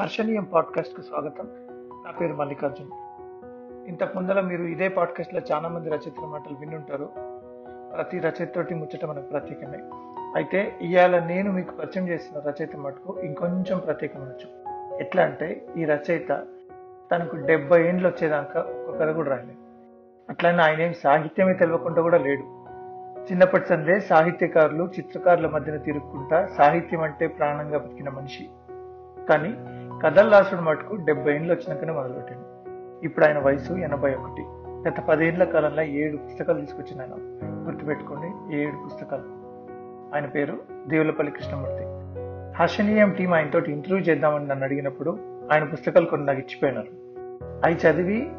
హర్షణీయం పాడ్కాస్ట్కి స్వాగతం. నా పేరు మల్లికార్జున్. ఇంతకు ముందర మీరు ఇదే పాడ్కాస్ట్లో చాలా మంది రచయితల మాటలు వినుంటారు. ప్రతి రచయితతోటి ముచ్చట మనకు ప్రత్యేకమే. అయితే ఇవాళ నేను మీకు పరిచయం చేసిన రచయిత మటుకు ఇంకొంచెం ప్రత్యేకమనొచ్చు ఎట్లా అంటే ఈ రచయిత తనకు డెబ్బై ఏండ్లు వచ్చేదాకా ఒక్క కథ కూడా రాలేదు అట్లనే ఆయన ఏం సాహిత్యమే తెలియకుండా కూడా లేడు. చిన్నప్పటి సందే సాహిత్యకారులు చిత్రకారుల మధ్యన తిరుక్కుంటా సాహిత్యం అంటే ప్రాణంగా బతికిన మనిషి. కానీ కథల్లాసుడు మటుకు డెబ్బై ఏళ్ళు వచ్చినాకనే మొదలుపెట్టాడు. ఇప్పుడు ఆయన వయసు ఎనభై ఒకటి. గత పదేళ్ళ కాలంలో ఏడు పుస్తకాలు తీసుకొచ్చిన ఆయన. గుర్తుపెట్టుకోండి ఏడు పుస్తకాలు. ఆయన పేరు దేవులపల్లి కృష్ణమూర్తి. హర్షణీయం టీం ఆయనతో ఇంటర్వ్యూ చేద్దామని నన్ను అడిగినప్పుడు ఆయన పుస్తకాలు కొన్ని నాకు ఇచ్చిపోయినారు. అవి చదివి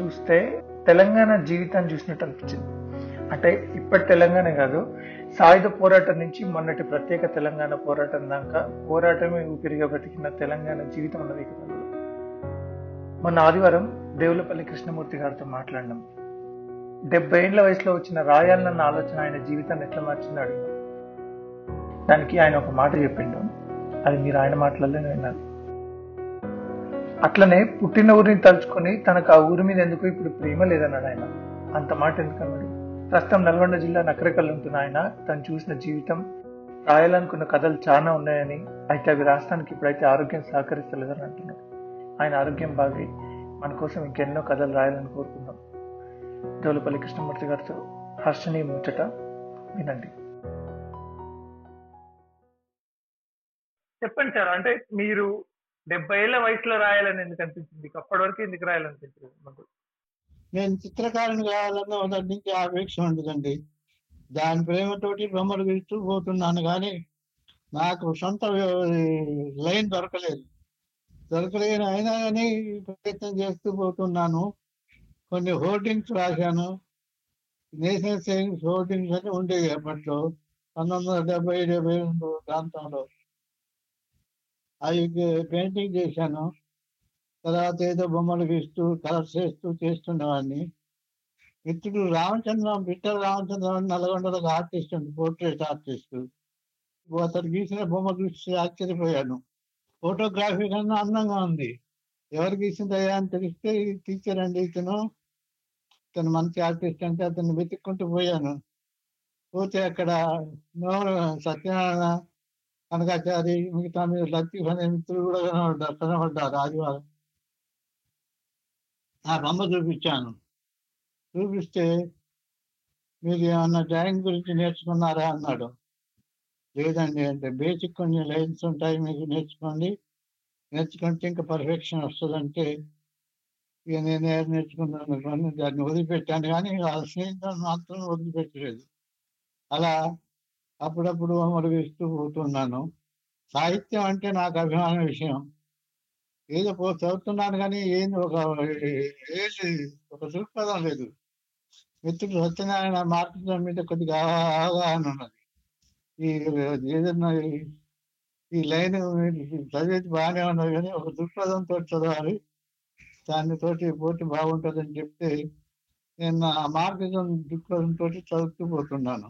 చూస్తే తెలంగాణ జీవితాన్ని చూసినట్టు అనిపించింది. అంటే ఇప్పటి తెలంగాణ కాదు సాయుధ పోరాటం నుంచి మొన్నటి ప్రత్యేక తెలంగాణ పోరాటం దాకా పోరాటమే ఊపిరిగా బ్రతికిన తెలంగాణ జీవితం ఉన్నది. కదా మొన్న ఆదివారం దేవులపల్లి కృష్ణమూర్తి గారితో మాట్లాడినాం. డెబ్బై ఏళ్ళ వయసులో వచ్చిన రాయాలన్న ఆలోచన ఆయన జీవితాన్ని ఎట్లా మార్చింది దానికి ఆయన ఒక మాట చెప్పిండు. అది మీరు ఆయన మాటలలోనే విన్నారు. అట్లనే పుట్టిన ఊరిని తలుచుకొని తనకు ఆ ఊరి మీద ఎందుకు ఇప్పుడు ప్రేమ లేదన్నాడు ఆయన. అంత మాట ఎందుకన్నాడు ప్రస్తుతం నల్గొండ జిల్లా నకరకల్ ఉంటున్న ఆయన. తను చూసిన జీవితం రాయాలనుకున్న కథలు చాలా ఉన్నాయని అయితే అవి రాష్ట్రానికి ఇప్పుడైతే ఆరోగ్యం సహకరిస్తలేదని అంటున్నాడు ఆయన ఆరోగ్యం బాగి మన కోసం ఇంకెన్నో కథలు రాయాలని కోరుకుందాం. దేవులపల్లి కృష్ణమూర్తి గారితో హర్షణీయ ముచ్చట. వినండి. చెప్పండి సార్ అంటే మీరు డెబ్బై ఏళ్ళ వయసులో రాయాలని ఎందుకు అనిపించింది? అప్పటి వరకు ఎందుకు రాయాలనిపించింది మాకు నేను చిత్రకారుని కావాలన్న మొదటి నుంచి ఆపేక్ష ఉండదండి దాని ప్రేమతోటి బొమ్మలు గీస్తూ పోతున్నాను కానీ నాకు సొంత లైన్ దొరకలేదు. దొరకలేని అయినా కానీ ప్రయత్నం చేస్తూ పోతున్నాను. కొన్ని హోర్డింగ్స్ రాశాను. నేషనల్ సేవింగ్స్ హోర్డింగ్స్ అని ఉండేవి అప్పట్లో. పంతొమ్మిది వందల డెబ్బై డెబ్బై రెండు ప్రాంతంలో. అవి పెయింటింగ్ చేశాను. తర్వాత ఏదో బొమ్మలు గీస్తూ కలర్స్ వేస్తూ చేస్తున్నవాడిని మిత్రుడు రామచంద్రం బిట్టల రామచంద్రం నల్గొండలో ఆర్టిస్ట్ ఉంది పోర్ట్రేట్ ఆర్టిస్ట్ అతను గీసిన బొమ్మ చూసి ఆశ్చర్యపోయాను. ఫోటోగ్రఫీ కన్నా అందంగా ఉంది. ఎవరు గీసిందయ్యా అని తెలిస్తే టీచర్ అండి ఇతను. ఇతను మంచి ఆర్టిస్ట్ అంటే అతన్ని వెతుక్కుంటూ పోయాను. పోతే అక్కడ సత్యనారాయణ కనకాచారి మిగతా మీరు లతీఫ్ అనే మిత్రులు కూడా కనబడ్డారు కనబడ్డారు ఆదివారం. ఆ బొమ్మ చూపించాను. చూపిస్తే మీరు ఏమన్నా డ్రాయింగ్ గురించి నేర్చుకున్నారా అన్నాడు. లేదండి అంటే బేసిక్ కొన్ని లైన్స్ ఉంటాయి మీకు నేర్చుకోండి. నేర్చుకుంటే ఇంకా పర్ఫెక్షన్ వస్తుందంటే ఇక నేను ఏం నేర్చుకున్నాను కొన్ని దాన్ని వదిలిపెట్టాను కానీ ఆ స్నేహితులను మాత్రం వదిలిపెట్టలేదు. అలా అప్పుడప్పుడు బొమ్మలు పోతున్నాను. సాహిత్యం అంటే నాకు అభిమాన విషయం. ఏదో పో చదువుతున్నాను కానీ ఏంది ఒక ఏంటి ఒక దృక్పథం లేదు. మిత్రుడు సత్యనారాయణ మార్కెటింగ్ మీద కొద్దిగా అవగాహన ఉన్నది. ఈ ఏదన్నా ఈ లైన్ చదివేది బాగానే ఉన్నది కానీ ఒక దృక్పథంతో చదవాలి. దాన్ని తోటి పోటీ బాగుంటుందని చెప్తే నేను ఆ మార్కెటింగ్ దృక్పథంతో చదువుతూ పోతున్నాను.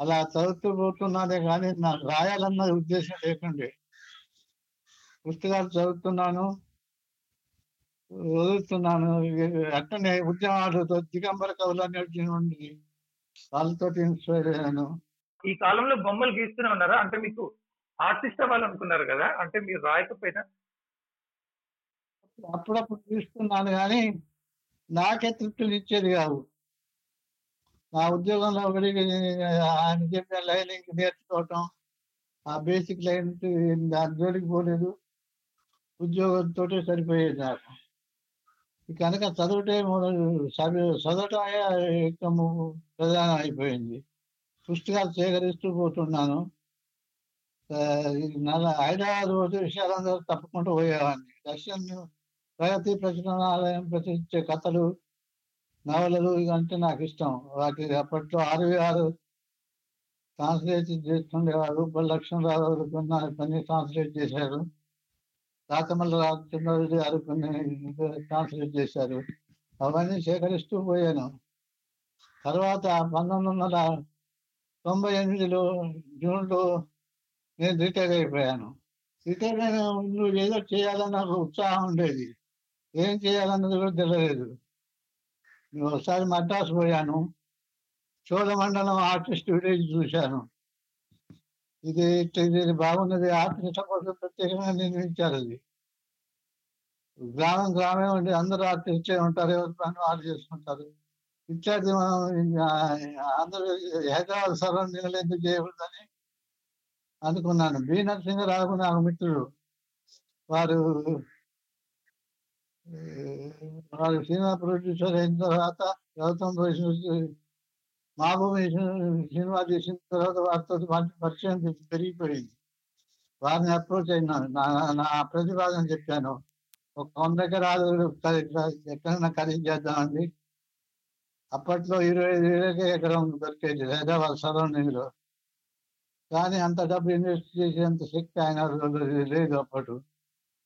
అలా చదువుతూ పోతున్నానే కానీ నాకు రాయాలన్న ఉద్దేశం లేకుండే. పుస్తకాలు చదువుతున్నాను చదువుతున్నాను అట్టనే ఉద్యమాలు దిగంబర కవులు అనేది వాళ్ళతో ఇన్స్పైర్ అయ్యాను. ఈ కాలంలో బొమ్మలు గీస్తూనే ఉన్నారా? అంటే మీకు ఆర్టిస్ట్ అవ్వాలనుకున్నారు కదా? అంటే మీరు రాయకపోయినా? అప్పుడప్పుడు చూస్తున్నాను కానీ నాకే తృప్తులు ఇచ్చేది కావు. నా ఉద్యోగంలో ఒకటి ఆయన చెప్పిన లైనింగ్ నేర్చుకోవటం ఆ బేసిక్ లైన్ దాని జోలికి పోలేదు. ఉద్యోగంతో సరిపోయేది నాకు. కనుక చదువుటే చదవటమే ఎక్కువ ప్రధానం అయిపోయింది. పుస్తకాలు సేకరిస్తూ పోతున్నాను. హైదరాబాద్ పోతే విషయాలందరూ తప్పకుండా పోయేవాడిని. దర్శన్ ప్రగతి ప్రచురణాలయం ప్రచురించే కథలు నవలలు ఇవంటే నాకు ఇష్టం. వాటి అప్పట్లో ఆరు ట్రాన్స్లేట్ చేస్తుండేవారు. లక్ష్మణరావు కొన్ని కొన్ని ట్రాన్స్లేట్ చేశారు. రాతమల్ల రామచంద్రారెడ్డి గారు కొన్ని ట్రాన్స్లేట్ చేశారు. అవన్నీ సేకరిస్తూ పోయాను. తర్వాత పంతొమ్మిది వందల తొంభై ఎనిమిదిలో జూన్లో నేను రిటైర్ అయిపోయాను. రిటైర్ అయిన నువ్వు ఏదో చేయాలని నాకు ఉత్సాహం ఉండేది. ఏం చేయాలన్నది కూడా తెలియలేదు. నేను ఒకసారి మద్రాసు పోయాను. చోళమండలం ఆర్టిస్ట్ విలేజ్ చూశాను. ఇది ఇది బాగున్నది ఆత్మీయత కోసం ప్రత్యేకంగా నిర్మించారు అది గ్రామం గ్రామం ఉండి అందరూ ఆర్టిస్టే ఉంటారు ఎవరి పని వాళ్ళు చేసుకుంటారు. ఇత్యాది మనం అందరూ హైదరాబాద్ సరౌండింగ్ ఎందుకు చేయకూడదని అనుకున్నాను. బి. నరసింహరావు నాకు మిత్రుడు. వారు వారు సినిమా ప్రొడ్యూసర్ అయిన తర్వాత గౌతమ్ బోసు మాభూమి సినిమా చేసిన తర్వాత వారితో పరిచయం పెరిగిపోయింది. వారిని అప్రోచ్ అయినాను నా నా ప్రతిపాదన చెప్పాను. ఒక వంద ఎకరాలు ఎక్కడైనా ఖరీదు చేద్దామండి. అప్పట్లో ఇరవై ఐదు వేలకే ఎకరం దొరికేది హైదరాబాద్ సరౌండింగ్లో కానీ అంత డబ్బు ఇన్వెస్ట్ చేసేంత శక్తి ఆయన లేదు అప్పుడు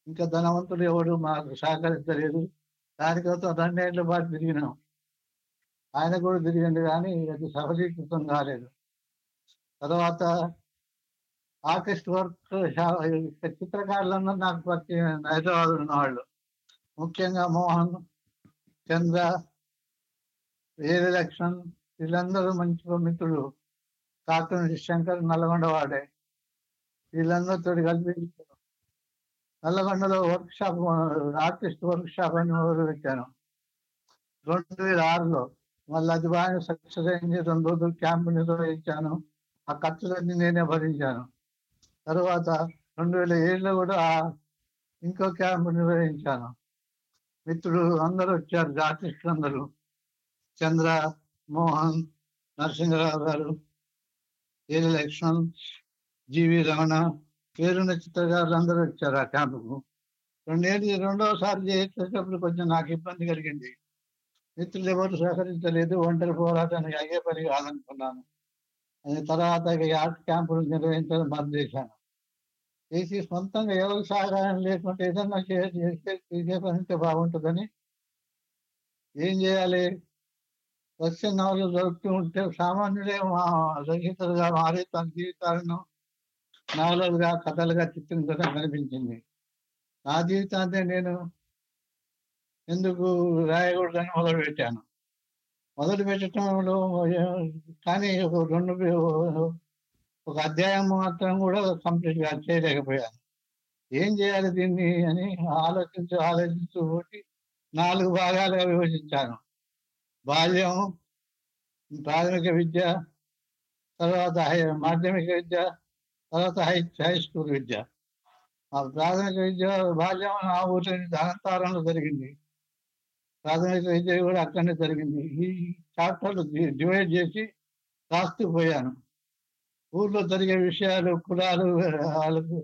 ఇంకా ధనవంతుడు ఎవడు మాకు సహకరించలేదు. దానికోసం రెండేళ్ళ పాటు తిరిగినాం. ఆయన కూడా తిరిగండి కానీ అది సఫలీకృతం కాలేదు. తర్వాత ఆర్టిస్ట్ వర్క్ చిత్రకారులందరూ నాకు పరిచయం హైదరాబాద్ ఉన్నవాళ్ళు. ముఖ్యంగా మోహన్ చంద్ర వేరే లక్ష్మణ్ వీళ్ళందరూ మంచి మిత్రులు. కార్టూన్ శంకర్ నల్లగొండ వాడే. వీళ్ళందరితో కలిపి నల్లగొండలో workshop artist workshop అని మొదలు పెట్టాను రెండు వేల ఆరులో మళ్ళీ అది బాగా సక్సెస్ అయింది. రెండు రోజులు క్యాంప్ నిర్వహించాను ఆ ఖర్చులన్నీ నేనే భరించాను. తర్వాత రెండు వేల ఏడులో కూడా ఇంకో క్యాంప్ నిర్వహించాను మిత్రులు అందరూ వచ్చారు. ఆర్టిస్టులు అందరూ. చంద్ర మోహన్ నరసింహరావు గారు ఏలి లక్ష్మణ్ జీవి రమణ పేరున్న చిత్రకారులు అందరూ వచ్చారు ఆ క్యాంపుకు రెండేళ్ళు రెండోసారి చేసేటప్పుడు కొంచెం నాకు ఇబ్బంది కలిగింది. మిత్రులు ఎవరు సహకరించలేదు ఒంటరి పోరాటానికి అయ్యే పని కాదనుకున్నాను. తర్వాత ఇక ఆర్ట్ క్యాంపులు నిర్వహించడం బంద్ చేశాను చేసి సొంతంగా ఎవరు సహకారం లేకుంటే ఏదన్నా చే- చేస్తే చేసే పని బాగుంటుందని ఏం చేయాలి? వచ్చే నవలు దొరుకుతూ ఉంటే సామాన్యులే మా రచయితలుగా మారి తన జీవితాలను నవలలుగా కథలుగా చిత్రించడం కనిపించింది. నా జీవితాన్ని నేను ఎందుకు రాయకూడదని మొదలు పెట్టాను మొదలు పెట్టడంలో కానీ ఒక రెండు ఒక అధ్యాయం మాత్రం కూడా కంప్లీట్గా చేయలేకపోయాను. ఏం చేయాలి దీన్ని అని ఆలోచించు ఆలోచించు పోటీ నాలుగు భాగాలుగా విభజించాను. బాల్యం ప్రాథమిక విద్య తర్వాత హై మాధ్యమిక విద్య తర్వాత హై హై స్కూల్ విద్య. ఆ ప్రాథమిక విద్య బాల్యం నా ఊరి అనంతారంలో జరిగింది. ప్రాథమిక విద్య కూడా అక్కడనే జరిగింది. ఈ చాప్టర్లు డివైడ్ చేసి రాస్తూ పోయాను. ఊర్లో జరిగే విషయాలు కులాలు వాళ్ళకు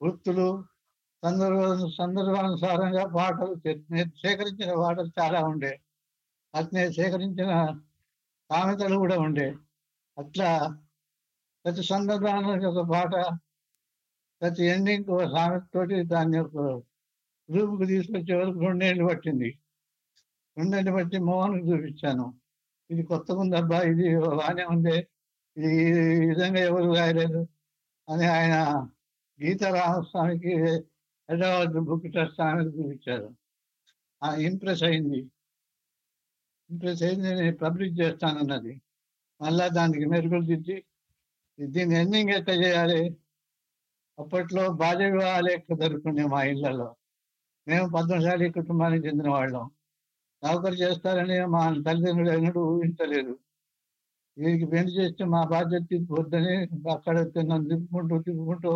వృత్తులు సందర్భ సందర్భానుసారంగా పాటలు సేకరించిన పాటలు చాలా ఉండే. అట్నే సేకరించిన సామెతలు కూడా ఉండే. అట్లా ప్రతి సందర్భానికి ఒక పాట ప్రతి ఎండింగ్ ఒక సామెతతోటి దాన్ని ఒక గ్రూప్కి తీసుకొచ్చే వరకు రెండేళ్ళు పట్టింది. రెండేళ్ళు బట్టి మోహన్ చూపించాను. ఇది కొత్తగా ఉంది అబ్బా ఇది బాగానే ఉంది. ఇది ఈ విధంగా ఎవరు రాయలేదు అని ఆయన గీత రామస్వామికి హైదరాబాద్ బుక్ ట్రస్ట్ ఆమెకు చూపించారు. ఆ ఇంప్రెస్ అయింది. ఇంప్రెస్ అయింది నేను పబ్లిష్ చేస్తానన్నది. మళ్ళా దానికి మెరుగులు దిద్ది దీన్ని ఎండింగ్ ఎట్లా చేయాలి? అప్పట్లో బాల్య వివాహాలు ఎక్కువ జరుగుతుండే మా ఇళ్ళలో. మేము పద్మశాలి కుటుంబానికి చెందిన వాళ్ళం. నౌకరు చేస్తారని మా తల్లిదండ్రులు ఎన్నడూ ఊహించలేదు. వీరికి పెళ్ళి చేస్తే మా బాధ్యత తీసుకోవద్దని అక్కడ నన్ను తిప్పుకుంటూ తిప్పుకుంటూ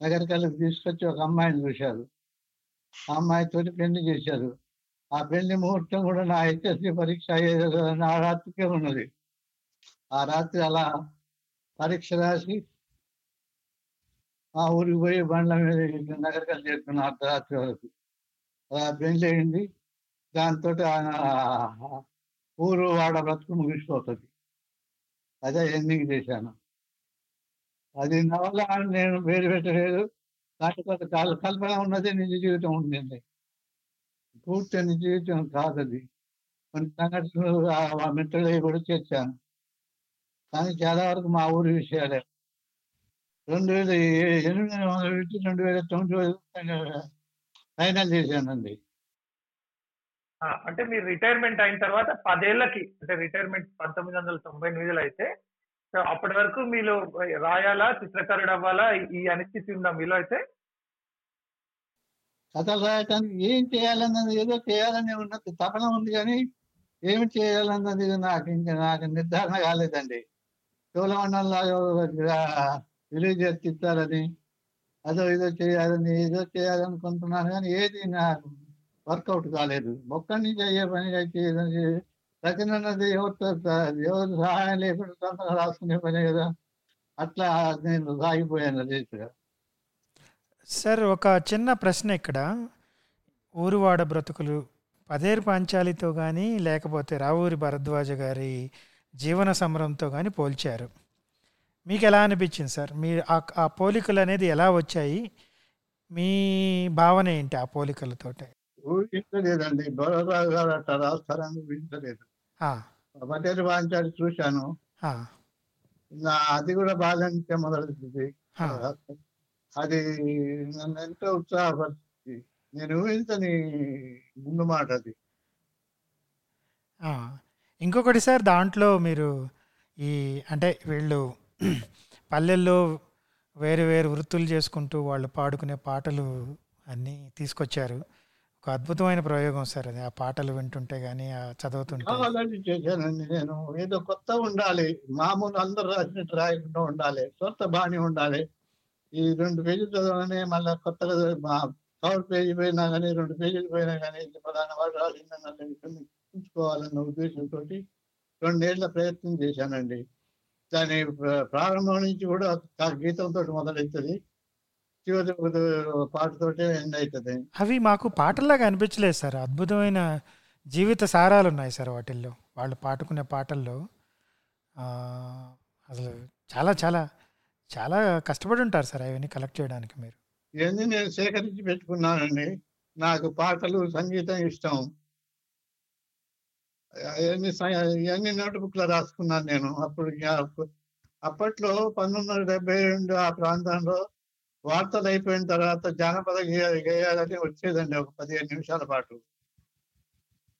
నగరికల్లకు తీసుకొచ్చి ఒక అమ్మాయిని చూశారు. ఆ అమ్మాయితో పెళ్ళి చేశారు. ఆ పెళ్ళి ముహూర్తం కూడా నా హెచ్ఎస్సి పరీక్ష అయ్యేది నా రాత్రికే ఉన్నది. ఆ రాత్రి అలా పరీక్ష రాసి ఆ ఊరికి పోయి బండ్ల మీద నగరికల్ చేరుకున్న అర్ధరాత్రి వరకు. అలా పెళ్ళి అయింది. దాంతో ఆయన ఊరు వాడ బ్రతుకు ముగిసిపోతుంది. అదే ఎండింగ్ చేశాను. అది నవల వల్ల నేను వేరు పెట్టలేదు. కాకపోతే కొంత కల్పన ఉన్నది నిజ జీవితం ఉండింది. పూర్తి నిజ జీవితం కాదు అది కొన్ని సంఘటనలు ఆ- మిత్రులవి కూడా చేర్చాను. కానీ చాలా వరకు మా ఊరి విషయాలే. రెండు వేల ఎనిమిది వందల పెట్టి రెండు వేల తొమ్మిది వేల ఫైనల్ చేశానండి. అంటే మీరు రిటైర్మెంట్ అయిన తర్వాత పదేళ్ళకి అంటే రిటైర్మెంట్ పంతొమ్మిది వందల తొంభై ఎనిమిదిలో అయితే సో అప్పటి వరకు మీరు రాయాలా చిత్రకారుడు అవ్వాలా ఈ అనిశ్చితి ఉందా మీలో అయితే? కథలు రాయటానికి ఏం చేయాలన్నది ఏదో చేయాలని ఉన్నది తపన ఉంది కానీ ఏమి చేయాలన్నది నాకు ఇంకా నాకు నిర్ధారణ కాలేదండి. చోళమండలంలాగా విలేజ్ ఎత్తిస్తారని అదో ఇదో చేయాలని ఏదో చేయాలనుకుంటున్నాను కానీ ఏది నాకు వర్కౌట్ కాలేదు. ఒక్కడి నుంచి అయ్యే పని అయితే రచన అన్నది ఎవరితో ఎవరు సహాయం లేకుండా సొంతంగా రాసుకునే పని కదా. అట్లా నేను సాగిపోయాను రేసుగా సార్ ఒక చిన్న ప్రశ్న ఇక్కడ. ఊరువాడ బ్రతుకులు పదేరు పాంచాలితో కానీ లేకపోతే రావూరి భరద్వాజ గారి జీవన సమరంతో కానీ పోల్చారు. మీకు ఎలా అనిపించింది సార్? మీ ఆ- పోలికలు అనేది ఎలా వచ్చాయి? మీ భావన ఏంటి ఆ పోలికలతోటే? ఊహించలేదండి. బొరరావు గారు అట్లా రాస్తారని ఊహించలేదు పటేల్ వాంచాలి చూశాను అది కూడా బాగా మొదలైంది ఆ. అది నన్ను ఎంతో ఉత్సాహపరిచింది. నేను ఊహించని ముందు మాట అది. ఇంకొకటి సార్ దాంట్లో మీరు ఈ అంటే వీళ్ళు పల్లెల్లో వేరు వేరు వృత్తులు చేసుకుంటూ వాళ్ళు పాడుకునే పాటలు అన్నీ తీసుకొచ్చారు. ఒక అద్భుతమైన ప్రయోగం సార్ అది. ఆ పాటలు వింటుంటే కానీ ఆ చదువుతుంటే. కావాలని చేశానండి నేను. ఏదో కొత్త ఉండాలి. మామూలు అందరూ రాసినట్టు రాయకుండా ఉండాలి. కొత్త బాణి ఉండాలి. ఈ రెండు పేజీలు చదవగానే మళ్ళీ కొత్తగా మా కవర్ పేజీ పోయినా కానీ రెండు పేజీలు పోయినా కానీ ఇది ప్రధాన వాడు రాసిందని ఉంచుకోవాలన్న ఉద్దేశంతో రెండేళ్ళ ప్రయత్నం చేశానండి. దాని ప్రారంభం నుంచి కూడా గీతంతో మొదలవుతుంది. పాటతోటే ఎండ్ అవుతుంది అవి మాకు పాటల్లాగా అనిపించలేదు సార్. అద్భుతమైన జీవిత సారాలు ఉన్నాయి సార్ వాటిల్లో. వాళ్ళు పాడుకునే పాటల్లో. అసలు చాలా చాలా చాలా కష్టపడి ఉంటారు సార్ అవన్నీ కలెక్ట్ చేయడానికి మీరు. ఇవన్నీ నేను సేకరించి పెట్టుకున్నానండి. నాకు పాటలు సంగీతం ఇష్టం. అవన్నీ ఇవన్నీ నోట్ బుక్లో రాసుకున్నాను నేను. అప్పుడు అప్పట్లో పంతొమ్మిది వందల డెబ్బై రెండు ఆ ప్రాంతంలో వార్తలు అయిపోయిన తర్వాత జానపద గేయ- గేయాలని వచ్చేదండి ఒక పదిహేను నిమిషాల పాటు.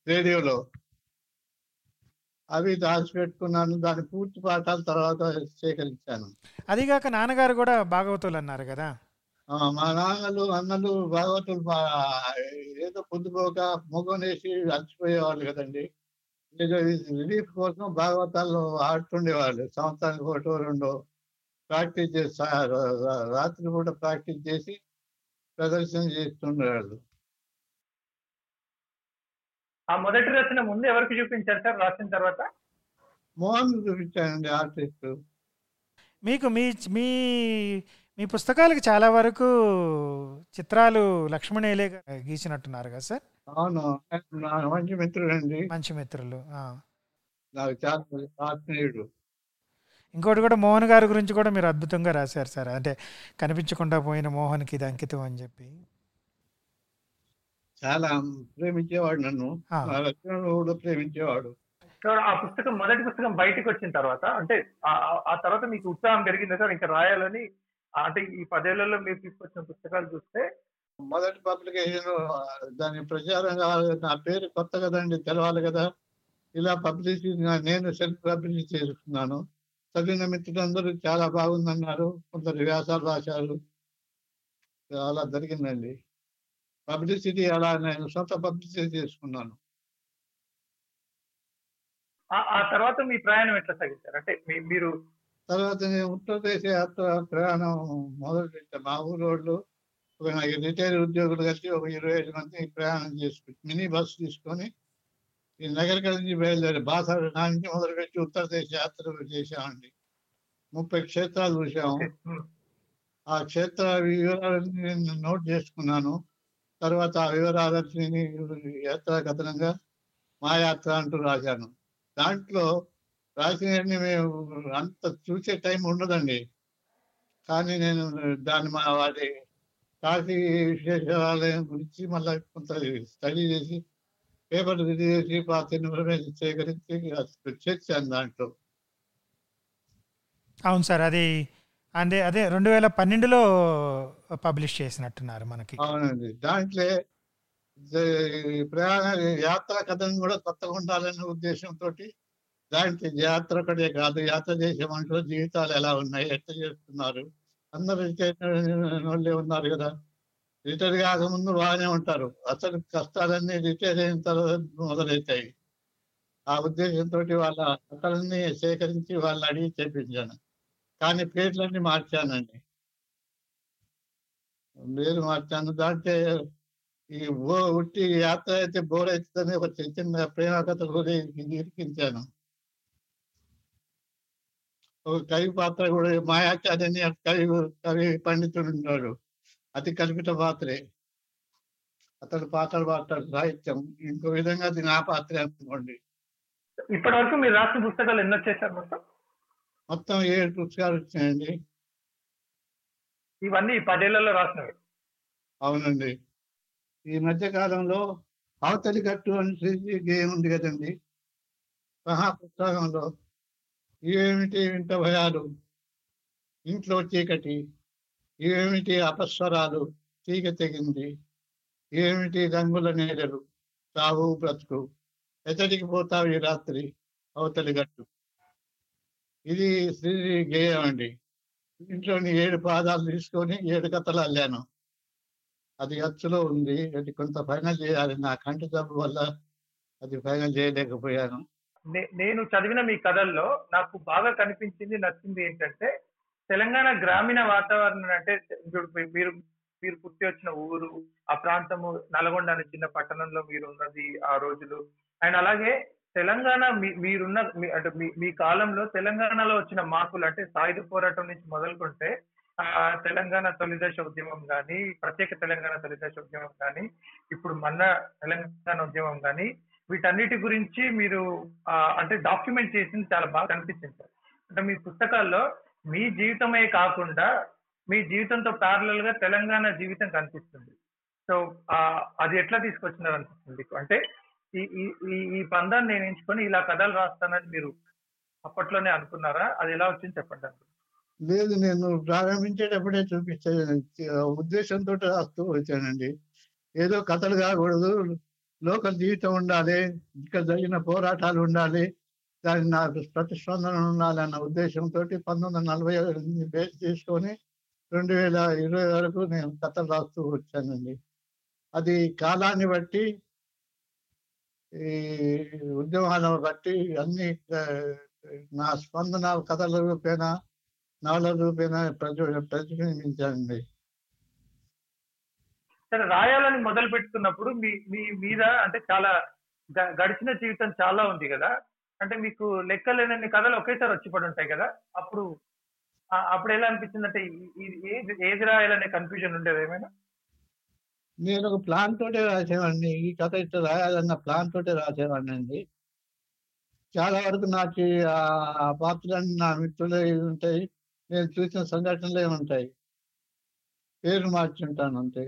రేడియోలో. అవి దాచిపెట్టుకున్నాను. దాని పూర్తి పాఠాల తర్వాత సేకరించాను. అదిగాక నాన్నగారు కూడా భాగవతులు అన్నారు కదా మా నాన్నలు అన్నలు భాగవతులు ఏదో పొద్దుపోక ముఖం వేసి అలసిపోయేవాళ్ళు కదండి. ఏదో రిలీఫ్ కోసం భాగవతాల్లో ఆడుతుండేవాళ్ళు. సంవత్సరానికి ఒకటో రెండో. ప్రాక్టీస్ చేసి రాత్రి కూడా ప్రాక్టీస్ చేసి ప్రదర్శన చేస్తుండేవాళ్ళు ఆ మొదటి రచన ముందు ఎవరికి చూపించారు సార్? రాసిన తర్వాత? మోహన్ చూపించానండి ఆర్టిస్ట్. మీకు మీ మీ మీ పుస్తకాలకు చాలా వరకు చిత్రాలు లక్ష్మణేలే గీసినట్టున్నారు కదా సార్? అవును. నా మంచి మిత్రుడండి. మంచి మిత్రులు ఆ. నాకు చాలా ఆత్మీయుడు. ఇంకోటి కూడా మోహన్ గారి గురించి కూడా మీరు అద్భుతంగా రాశారు సార్. అంటే కనిపించకుండా పోయిన మోహన్కి ఇది అంకితం అని చెప్పి. చాలా ప్రేమించేవాడు నన్ను. కూడా ప్రేమించేవాడు. సో ఆ పుస్తకం మొదటి పుస్తకం బయటకు వచ్చిన తర్వాత అంటే ఆ- తర్వాత మీకు ఉత్సాహం పెరిగింది సార్? ఇంకా రాయాలని అంటే ఈ పదేళ్ళలో మీరు తీసుకొచ్చిన పుస్తకాలు చూస్తే? మొదటి పబ్లికేషన్ దాని ప్రచారం కావాలి నా పేరు కొత్త కదండి తెలవాలి కదా. ఇలా పబ్లిసిటీ నేను సెల్ఫ్ పబ్లిసిటీ చేసుకున్నాను చదివిన మిత్రులందరూ చాలా బాగుందన్నారు. కొందరు వ్యాసాలు రాశారు. అలా జరిగిందండి. పబ్లిసిటీ అలా నేను సొంత పబ్లిసిటీ చేసుకున్నాను. ఆ- తర్వాత మీ ప్రయాణం ఎట్లా సాగించారు? అంటే మీరు తర్వాత నేను ఉత్తరదేశ యాత్ర ప్రయాణం మొదలు పెట్టాను మా ఊరు వాళ్ళు ఒక రిటైర్ ఉద్యోగులు కలిసి ఒక ఇరవై ఐదు మంది ప్రయాణం చేసుకుని మినీ బస్సు తీసుకొని ఈ నగరికల్ నుంచి బయలుదేరి బాసర నుంచి మొదలుపెట్టి ఉత్తరదేశ యాత్ర చేశామండి. ముప్పై క్షేత్రాలు చూసాము ఆ. క్షేత్ర వివరాలన్నీ నేను నోట్ చేసుకున్నాను. తర్వాత ఆ వివరాలన్నీ యాత్రా కథనంగా మా యాత్ర అంటూ రాశాను. దాంట్లో రాసినవన్నీ మేము అంత చూసే టైం ఉండదండి. కానీ నేను దాన్ని మా వాటి కాశీ విశేషాలయం గురించి మళ్ళీ కొంత స్టడీ చేసి పేపర్ చేసి పాత ఇన్ఫర్మేషన్ సేకరించి చేర్చాను దాంట్లో. అవును సార్ అది అంటే అదే రెండు వేల పన్నెండులో పబ్లిష్ చేసినట్టున్నారు మనకి. అవునండి. దాంట్లో ప్రయాణ యాత్ర కథను కూడా కొత్తగా ఉండాలనే ఉద్దేశంతో దాంట్లో యాత్ర ఒకటే కాదు యాత్ర చేసే మనుషుల జీవితాలు ఎలా ఉన్నాయి ఎట్లా చేస్తున్నారు అందరూ వాళ్ళే ఉన్నారు కదా. రిటైర్ కాకముందు బాగానే ఉంటారు. అసలు కష్టాలన్నీ రిటైర్ అయిన తర్వాత మొదలవుతాయి ఆ ఉద్దేశంతో వాళ్ళ కథలన్నీ సేకరించి వాళ్ళని అడిగి చేపించాను కానీ పేర్లన్నీ మార్చానండి. పేరు మార్చాను. దాంట్లో ఈ బో ఉట్టి యాత్ర అయితే బోర్ అవుతుందని ఒక చిన్న చిన్న ప్రేమ కథ కూడా ఇరికించాను. ఒక కవి పాత్ర కూడా మాయాచార్య అని కవి కవి పండితుడు ఉన్నాడు. అతి కల్పిత పాత్రే. అతడు పాత్రలు పాడతాడు సాహిత్యం. ఇంకో విధంగా అది నా పాత్రే అనుకోండి. ఇప్పటి వరకు మీరు రాసిన పుస్తకాలు ఎన్ని వచ్చేసారు మొత్తం? మొత్తం ఏడు పుస్తకాలు వచ్చాయండి. ఇవన్నీ పదేళ్ళలో రాసినవి. అవునండి. ఈ మధ్య కాలంలో అవతలి గట్టు అని గేమ్ ఉంది కదండి. మహాపుస్తకంలో ఏమిటి వింత భయాలు? ఇంట్లో చీకటి ఏమిటి అపస్వరాలు? తీగ తెగింది. ఏమిటి రంగుల నీడలు? సావు బ్రతుకు. ఎతడికి పోతావు ఈ రాత్రి? అవతలి గట్టు. ఇది శ్రీ గేయం అండి. ఇంట్లోని ఏడు పాదాలు తీసుకొని ఏడు కథలు అల్లాను. అది అచ్చులో ఉంది. అది కొంత ఫైనల్ చేయాలి. నా కంటి జబ్బు వల్ల అది ఫైనల్ చేయలేకపోయాను. నే- నేను చదివిన మీ కథల్లో నాకు బాగా కనిపించింది నచ్చింది ఏంటంటే తెలంగాణ గ్రామీణ వాతావరణం అంటే ఇప్పుడు మీరు మీరు పుట్టి వచ్చిన ఊరు ఆ ప్రాంతము నల్గొండ అనే చిన్న పట్టణంలో మీరు ఉన్నది ఆ రోజులు. అండ్ అలాగే తెలంగాణ మీ- మీరున్న మీ- అంటే మీ కాలంలో తెలంగాణలో వచ్చిన మార్పులు అంటే సాయుధ పోరాటం నుంచి మొదలుకుంటే ఆ తెలంగాణ తొలిదశ ఉద్యమం కానీ ప్రత్యేక తెలంగాణ తొలిదశ ఉద్యమం కానీ ఇప్పుడు మన తెలంగాణ ఉద్యమం కానీ వీటన్నిటి గురించి మీరు అంటే డాక్యుమెంట్ చేసింది చాలా బాగా కనిపించింది సార్. అంటే మీ పుస్తకాల్లో మీ జీవితమే కాకుండా మీ జీవితంతో ప్యారలల్గా తెలంగాణ జీవితం కనిపిస్తుంది. సో అది ఎట్లా తీసుకొచ్చినారు అనిపిస్తుంది అంటే ఈ ఈ ఈ- ఈ పందాన్ని నేను ఎంచుకొని ఇలా కథలు రాస్తానని మీరు అప్పట్లోనే అనుకున్నారా? అది ఎలా వచ్చింది చెప్పండి లేదు నేను ప్రారంభించేటప్పుడే చూపించాను. ఉద్దేశంతో రాస్తూ వచ్చానండి. ఏదో కథలు కాకూడదు. లోకల్ జీవితం ఉండాలి. ఇక్కడ జరిగిన పోరాటాలు ఉండాలి. దాని నాకు ప్రతిస్పందన ఉండాలన్న ఉద్దేశంతో పంతొమ్మిది వందల నలభై ఏడు బేస్ చేసుకొని రెండు వేల ఇరవై వరకు నేను కథలు రాస్తూ వచ్చానండి. అది కాలాన్ని బట్టి ఈ ఉద్యమాలను బట్టి అన్ని నా స్పందన కథల రూపేణ నవల రూపేణ ప్రజు ప్రతిబింబించానండి. సరే రాయాలని మొదలు పెట్టుకున్నప్పుడు మీ మీ మీద అంటే చాలా గ- గడిచిన జీవితం చాలా ఉంది కదా. అంటే మీకు లెక్కలేనన్ని కథలు ఒకేసారి వచ్చి పడి ఉంటాయి కదా? అప్పుడు అప్పుడు ఎలా అనిపించింది? అంటే ఏది ఏది రాయాలనే కన్ఫ్యూజన్ ఉండేది ఏమైనా? నేను ఒక ప్లాన్ తోటే రాసేవాడిని. ఈ కథ ఇట్లా రాయాలన్న ప్లాన్ తోటే రాసేవాడిని అండి. చాలా వరకు నాకు ఆ పాత్రలన్నీ నా మిత్రులే ఉంటాయి. నేను చూసిన సంఘటనలే ఉంటాయి. పేరు మార్చుంటాను అంతే.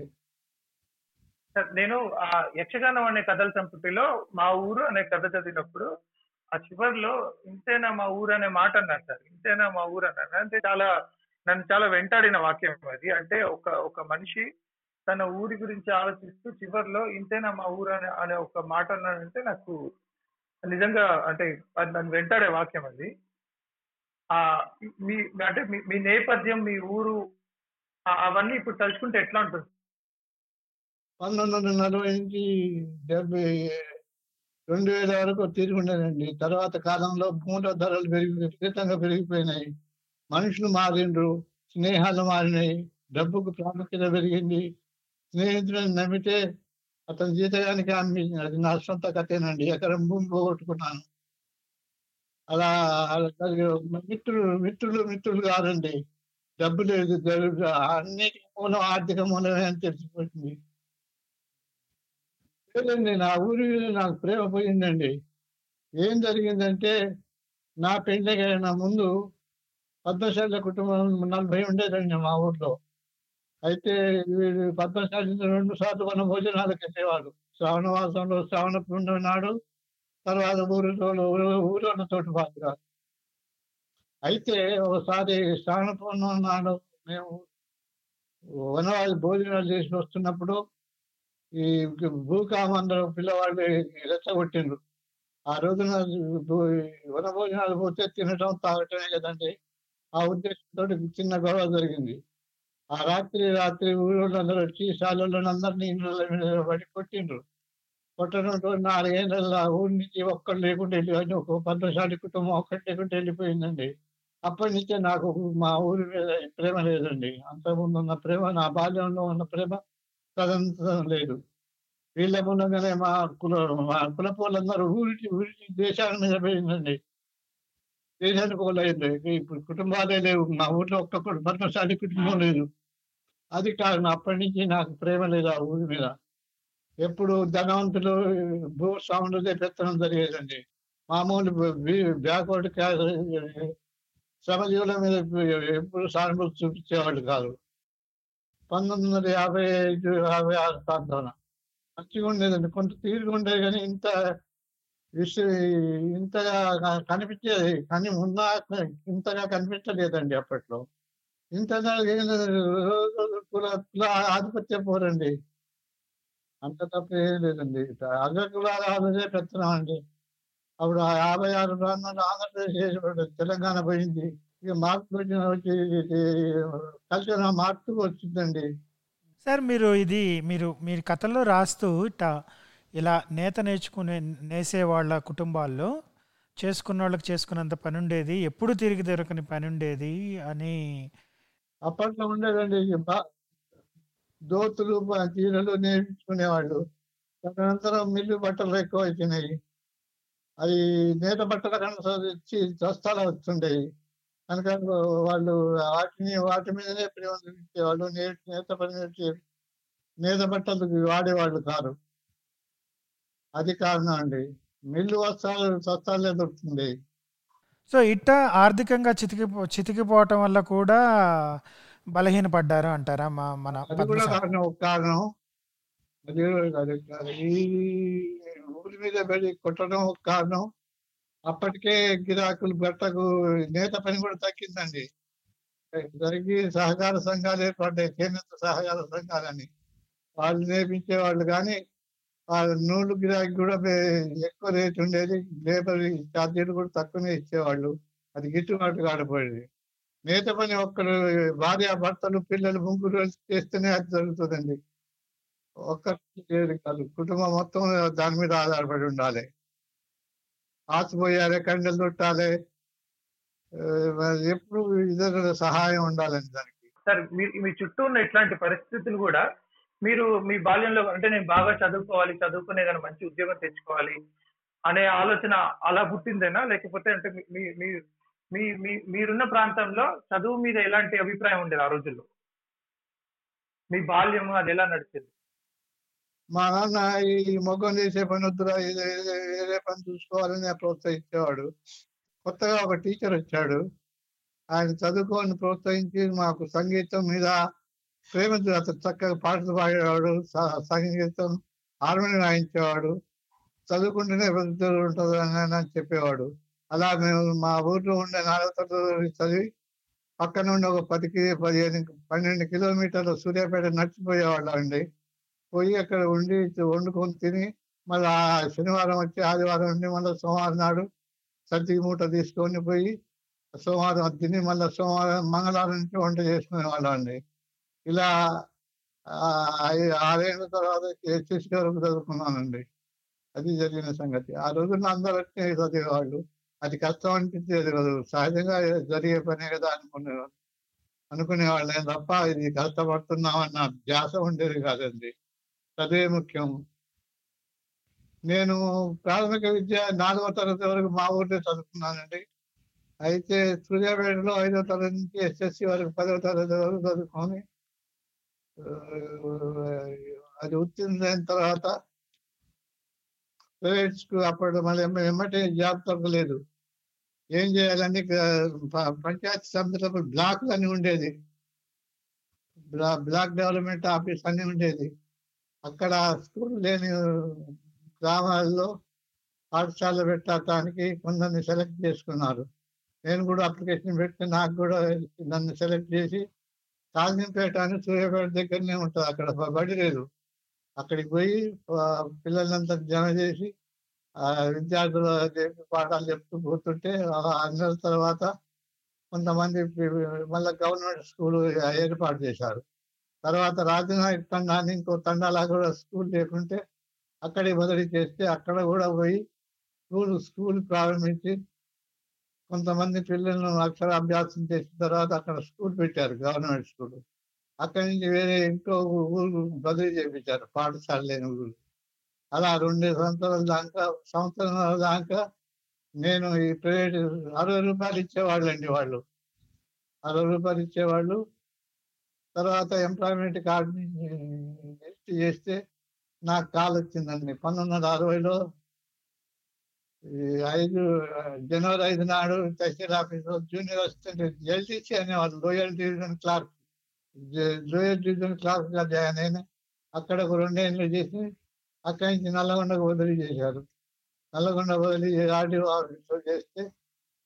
సార్, నేను ఆ యక్షగానం అనే కథల సంపుటిలో మా ఊరు అనే కథ చదివినప్పుడు ఆ చివరిలో ఇంతేనా మా ఊరు అనే మాట అన్నారు సార్. ఇంతేనా మా ఊరు అన్నారు. అంటే చాలా నన్ను చాలా వెంటాడిన వాక్యం అది. అంటే ఒక ఒక మనిషి తన ఊరి గురించి ఆలోచిస్తూ చివరిలో ఇంతేనా మా ఊరు అనే అనే ఒక మాట అన్నాడంటే నాకు నిజంగా అంటే అది నన్ను వెంటాడే వాక్యం అది. ఆ మీ అంటే మీ మీ నేపథ్యం మీ ఊరు అవన్నీ ఇప్పుడు తలుచుకుంటే ఎట్లా ఉంటుంది? పంతొమ్మిది వందల నలభై నుంచి డెబ్బై రెండు వేల వరకు తీరి ఉండదండి తర్వాత కాలంలో భూముల ధరలు పెరిగి విపరీతంగా పెరిగిపోయినాయి. మనుషులు మారిండ్రు స్నేహాలు మారినాయి డబ్బుకు ప్రాముఖ్యత పెరిగింది. స్నేహితులను నమ్మితే అతని జీతగానికి అమ్మి అది నా సొంత కథేనండి. ఎకరం భూమి పోగొట్టుకున్నాను. అలా అలా మిత్రులు మిత్రులు మిత్రులు కాదండి. డబ్బు లేదు జరుగు అన్నిటి మూలం ఆర్థిక మూలమే అని తెలిసిపోతుంది. లేదండి నా ఊరి మీద నాకు ప్రేమ పోయిందండి. ఏం జరిగిందంటే నా పెళ్ళికైన ముందు పద్మశాల కుటుంబం నలభై ఉండేదండి మా ఊర్లో. అయితే వీడు పద్మశాలి రెండు సార్లు మన భోజనాలకు వెళ్ళేవాడు శ్రావణ మాసంలో శ్రావణ పుణ్యం నాడు తర్వాత ఊరిలో ఊరిలో తోటి పాత్ర. అయితే ఒకసారి శ్రావణ పౌర్ణమి నాడు మేము వనవాళ్ళు భోజనాలు చేసి వస్తున్నప్పుడు ఈ భూకామందరం పిల్లవాళ్ళు రెచ్చగొట్టిండ్రు. ఆ రోజున వనభోజనాలు వన భోజనాలు పోతే తినటం తాగటమే కదండి. ఆ ఉద్దేశంతో చిన్న గొడవ జరిగింది. ఆ రాత్రి రాత్రి ఊళ్ళో వచ్చి శాలలో అందరినీ ఇళ్ళ మీద పడి కొట్టిండ్రు. కొట్టడంతో నాలుగేళ్ళ ఊరి నుంచి ఒక్కడు లేకుండా వెళ్ళి ఒక పంతశాలి కుటుంబం ఒక్కటి లేకుండా వెళ్ళిపోయిందండి. అప్పటి నుంచే నాకు మా ఊరి మీద ప్రేమ లేదండి. అంతకుముందు ఉన్న ప్రేమ నా బాల్యంలో ఉన్న ప్రేమ తదంతరం లేదు. వీళ్ళ మూలంగానే మా కుల మా కుల వాళ్ళందరూ ఊరికి ఊరికి దేశాల మీద పోయిందండి. దేశానికి వాళ్ళు ఇప్పుడు కుటుంబాలే లేవు. మా ఊర్లో ఒక్క కు- పద్మశాలి కుటుంబం లేదు. అది కారణం అప్పటి నుంచి నాకు ప్రేమ లేదు ఆ ఊరి మీద. ఎప్పుడు ధనవంతులు భూస్వాములదే పెత్తనం జరిగేదండి. మామూలు బ్యాక్వర్డ్ శ్రమజీవుల మీద ఎప్పుడు సానుభూతి చూపించేవాళ్ళు కాదు. పంతొమ్మిది వందల యాభై ఐదు యాభై ఆరు ప్రాంతంలో మంచిగా ఉండేదండి. కొంత తీరుగా ఉండేది కానీ ఇంత ఇంతగా కనిపించేది కానీ ఉన్నా ఇంతగా కనిపించలేదండి అప్పట్లో. ఇంతగా కుల ఆధిపత్య పోరండి. అంత తప్ప ఏం లేదండి. అగ్ర కులాలదే పెత్తనం అండి. అప్పుడు యాభై ఆరు ప్రాంతాలు ఆంధ్రప్రదేశ్ తెలంగాణ పోయింది. మార్పు కల్చర్ మార్పు వచ్చిందండి. సార్ మీరు ఇది మీరు మీరు కథల్లో రాస్తూ ఇట్లా ఇలా నేత నేర్చుకునే నేసే వాళ్ళ కుటుంబాల్లో చేసుకున్న వాళ్ళకి చేసుకున్నంత పని ఉండేది ఎప్పుడు తిరిగి దొరకని పని ఉండేది అని అప్పట్లో ఉండేదండి దోతులు చీరలు నేర్చుకునేవాళ్ళు. తదనంతరం మిల్లు బట్టలు ఎక్కువ వచ్చినాయి అది నేత బట్టల కన్నా వచ్చి దస్తాలు వస్తుండేవి కనుక వాళ్ళు వాటిని వాటి మీదనే ప్రేమ చూపించేవాళ్ళు నే- నేత పని నేత బట్టలు వాడేవాళ్ళు కాదు అది కారణం అండి. మిల్లు వస్త్రాలు సస్తాలే దొరుకుతుంది సో ఇట్ట ఆర్థికంగా చితికిపో చితికిపోవటం వల్ల కూడా బలహీనపడ్డారు అంటారా మా మన కూడా కారణం ఒక కారణం. అది. ఈ ఊరి మీద పడి కొట్టడం ఒక కారణం. అప్పటికే గిరాకులు బెట్టకు నేత పని కూడా తగ్గిందండి. జరిగి సహకార సంఘాలు ఏర్పడ్డాయి చేనేత సహకార సంఘాలని. వాళ్ళు నేర్పించే వాళ్ళు కానీ వాళ్ళ నూలు గిరాకీ కూడా ఎక్కువ రేట్ ఉండేది. లేబర్ ఛార్జీలు కూడా తక్కువనే ఇచ్చేవాళ్ళు. అది గిట్టుబాటు కాడపోయేది నేత పని ఒక్కరు భార్య భర్తలు పిల్లలు ముగ్గురు చేస్తేనే అది జరుగుతుందండి. ఒక్కరు కాదు కుటుంబం మొత్తం దాని మీద ఆధారపడి ఉండాలి. ఆచిపోయారే కండలు చుట్టాలి. మరి ఎప్పుడు ఇతరుల సహాయం ఉండాలండి దానికి? సార్ మీ మీ చుట్టూ ఉన్న ఇట్లాంటి పరిస్థితులు కూడా మీరు మీ బాల్యంలో అంటే నేను బాగా చదువుకోవాలి చదువుకునే కానీ మంచి ఉద్యోగం తెచ్చుకోవాలి అనే ఆలోచన అలా పుట్టిందేనా? లేకపోతే అంటే మీ- మీ మీ మీ మీ మీరున్న ప్రాంతంలో చదువు మీద ఎలాంటి అభిప్రాయం ఉండేది ఆ రోజుల్లో? మీ బాల్యం అది ఎలా నడిచింది? మా నాన్న ఈ మొగ్గం చేసే పని వద్దురా ఏదో వేరే పని చూసుకోవాలని ప్రోత్సహించేవాడు. కొత్తగా ఒక టీచర్ వచ్చాడు. ఆయన చదువుకోని ప్రోత్సహించి మాకు సంగీతం మీద ప్రేమ అతను చక్కగా పాటలు పాడేవాడు సంగీతం హార్మోనియం వాయించేవాడు చదువుకుంటేనే పెద్దలు ఉంటుంది అని అని చెప్పేవాడు. అలా మేము మా ఊర్లో ఉండే నాలుగో తరగతి చదివి పక్కన ఉండే ఒక పది పదిహేను పన్నెండు కిలోమీటర్ల సూర్యాపేట నడిచిపోయేవాళ్ళం అండి. పోయి అక్కడ ఉండి వండుకొని తిని మళ్ళీ శనివారం వచ్చి ఆదివారం ఉండి మళ్ళీ సోమవారం నాడు సర్దికి మూట తీసుకొని పోయి సోమవారం తిని మళ్ళీ సోమవారం మంగళవారం నుంచి వంట చేసుకునే వాళ్ళం అండి ఇలా ఆరేళ్ళ తర్వాత ఎస్ఎస్సి వరకు చదువుకున్నానండి. అది జరిగిన సంగతి. ఆ రోజున అందరూ చదివేవాళ్ళు. అది కష్టం అనిపించేది కాదు. సహజంగా జరిగే పనే కదా అనుకునేవాళ్ళు. అనుకునేవాళ్ళే. తప్ప ఇది కష్టపడుతున్నామన్న ధ్యాస ఉండేది కాదండి. చదివే ముఖ్యం. నేను ప్రాథమిక విద్య నాలుగో తరగతి వరకు మా ఊర్లో చదువుకున్నానండి. అయితే సూర్యాపేటలో ఐదో తరగతి నుంచి ఎస్ఎస్సి వరకు పదవ తరగతి వరకు చదువుకొని అది ఉత్తీర్ణమైన తర్వాత ప్రైవేట్ స్కూల్ అప్పుడు మళ్ళీ ఎమ్మ- ఎమ్మటే జాబ్ దొరకలేదు ఏం చేయాలని పంచాయతీ సంస్థలకు బ్లాక్లు అని ఉండేది. బ్లాక్ డెవలప్మెంట్ ఆఫీస్ అని ఉండేది. అక్కడ స్కూల్ లేని గ్రామాల్లో పాఠశాల పెట్టడానికి కొందరిని సెలెక్ట్ చేసుకున్నారు. నేను కూడా అప్లికేషన్ పెట్టి నాకు కూడా నన్ను సెలెక్ట్ చేసి కాజంపేట అని సూర్యాపేట దగ్గరనే ఉంటుంది. అక్కడ బడి లేదు. అక్కడికి పోయి ఆ, పిల్లలంతా జమ చేసి విద్యార్థుల పాఠాలు చెప్తూ పోతుంటే అందరి తర్వాత కొంతమంది మళ్ళీ గవర్నమెంట్ స్కూల్ ఏర్పాటు చేశారు. తర్వాత రాజనాయక్ తండా అని ఇంకో తండాలా కూడా స్కూల్ లేకుంటే అక్కడే బదిలీ చేస్తే అక్కడ కూడా పోయి స్కూల్ స్కూల్ ప్రారంభించి కొంతమంది పిల్లలను అక్షరాభ్యాసం చేసిన తర్వాత అక్కడ స్కూల్ పెట్టారు గవర్నమెంట్ స్కూల్. అక్కడి నుంచి వేరే ఇంకో ఊరు బదిలీ చేయించారు పాఠశాల లేని ఊరు. అలా రెండు సంవత్సరాల దాకా సంవత్సరాల దాకా నేను ఈ ప్రైవేట్ అరవై రూపాయలు ఇచ్చేవాళ్ళు అండి వాళ్ళు. అరవై రూపాయలు ఇచ్చేవాళ్ళు. తర్వాత ఎంప్లాయ్మెంట్ కార్డుని లిస్ట్ చేస్తే నాకు కాల్ వచ్చిందండి. పంతొమ్మిది వందల అరవైలో ఈ ఐదు జనవరి ఐదు నాడు తహసీల్ ఆఫీస్లో జూనియర్ అసిస్టెంట్ ఎల్టీసీ అనేవాళ్ళు lower division clerk lower division క్లార్క్గా join అయిన అక్కడ ఒక రెండేళ్ళు చేసి అక్కడి నుంచి నల్లగొండకు బదిలీ చేశారు. నల్లగొండ బదిలీ ఆర్డీఓ ఆఫీస్లో చేస్తే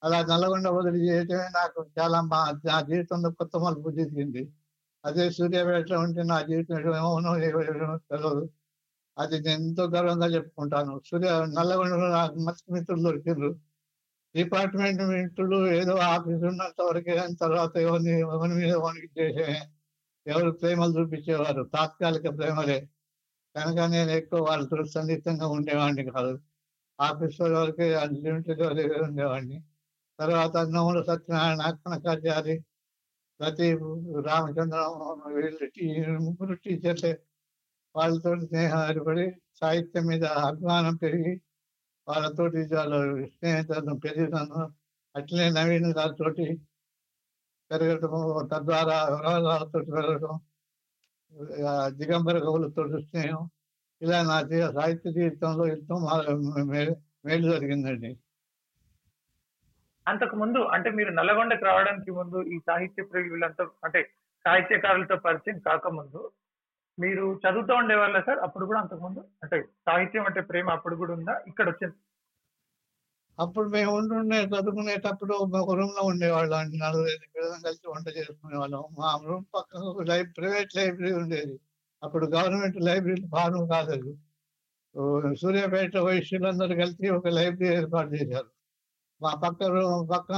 అలా నల్లగొండ బదిలీ చేయటమే నాకు చాలా మా నా జీవితంలో కొత్త మలుపు తిరిగింది అదే సూర్యాపేటలో ఉంటే నా జీవితం ఏమవునో ఏమో తెలియదు అది నేను ఎంతో గర్వంగా చెప్పుకుంటాను. సూర్య నల్లగొండలో నాకు మంచి మిత్రులు దొరికిండ్రు డిపార్ట్మెంట్ మిత్రులు ఏదో ఆఫీస్ ఉన్నంత వరకే తర్వాత ఎవరిని ఎవరి మీద వానికి చేసే ఎవరు ప్రేమలు చూపించేవారు. తాత్కాలిక ప్రేమలే. కనుక నేను ఎక్కువ వాళ్ళతో సన్నిహితంగా ఉండేవాడిని కాదు. ఆఫీస్ వరకే అన్లిమిటెడ్ ఉండేవాడిని. తర్వాత నవ్వుల సత్యనారాయణ కనకాచారి ప్రతి రామచంద్రం వీళ్ళు టీ- ముగ్గురు టీచర్లే వాళ్ళతో స్నేహం ఏర్పడి సాహిత్యం మీద అభిమానం పెరిగి వాళ్ళతోటి చాలా స్నేహితులను పెరిగినాను అట్లనే నవీన్ గారితోటి పెరగటం తద్వారా వినోదాలతో పెరగటం ఆ దిగంబర కవులతో స్నేహం ఇలా నా జీ- సాహిత్య జీవితంలో ఎంతో మా- మే- మేలు జరిగిందండి అంతకు ముందు అంటే మీరు నల్లగొండకు రావడానికి ముందు ఈ సాహిత్య ప్రియులంతా అంటే సాహిత్యకారులతో పరిచయం కాకముందు మీరు చదువుతూ ఉండేవాళ్ళ సార్? అప్పుడు కూడా అంతకు ముందు? అంటే సాహిత్యం అంటే ప్రేమ అప్పుడు కూడా ఉందా? ఇక్కడ వచ్చింది అప్పుడు మేము ఉంటుండే చదువుకునేటప్పుడు ఒక రూమ్లో ఉండేవాళ్ళం అండి. నలుగురు ఐదు పిల్లలు కలిసి వంట చేసుకునేవాళ్ళం. మా రూమ్ పక్కన ఒక ప్రైవేట్ లైబ్రరీ ఉండేది. అప్పుడు గవర్నమెంట్ లైబ్రరీ భాగం కాలేదు. సూర్యాపేట వైశ్యులందరూ కలిసి ఒక లైబ్రరీ ఏర్పాటు చేశారు. మా పక్క పక్క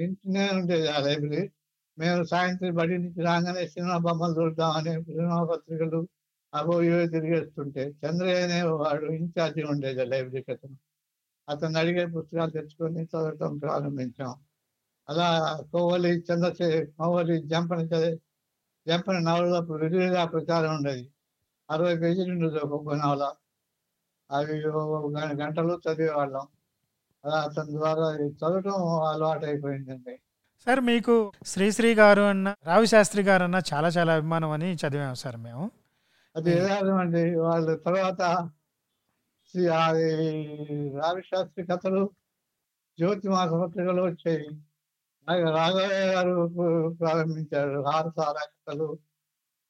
ఇంటినే ఉండేది ఆ లైబ్రరీ. మేము సాయంత్రం బడి నుంచి రాగానే సినిమా బొమ్మలు చూద్దామని సినిమా పత్రికలు అవో ఇవో తిరిగేస్తుంటే చంద్రయ్య అనే వాడు ఇన్ఛార్జి ఉండేది ఆ లైబ్రరీకి అతను అతను అడిగే పుస్తకాలు తెచ్చుకొని చదవటం ప్రారంభించాం. అలా కోవలి చంద్రశేఖర్ కోవలి జంపన చదివి జంపన నవల విడిగా ప్రచారం ఉండేది. అరవై పేజీలు ఉండేది ఒక్కొక్క నవల. అవి గ- గంటలు చదివేవాళ్ళం. అతని ద్వారా చదవటం అలవాటు అయిపోయిందండి సార్ మీకు శ్రీశ్రీ గారు అన్న రావి శాస్త్రి గారు అన్న చాలా చాలా అభిమానం అని చదివాం సార్ మేము. అది అండి? వాళ్ళ తర్వాత ఈ రావిశాస్త్రి కథలు జ్యోతి మాస పత్రికలు వచ్చాయి రాఘవయ్య గారు ప్రారంభించారు. ఆరు సార కథలు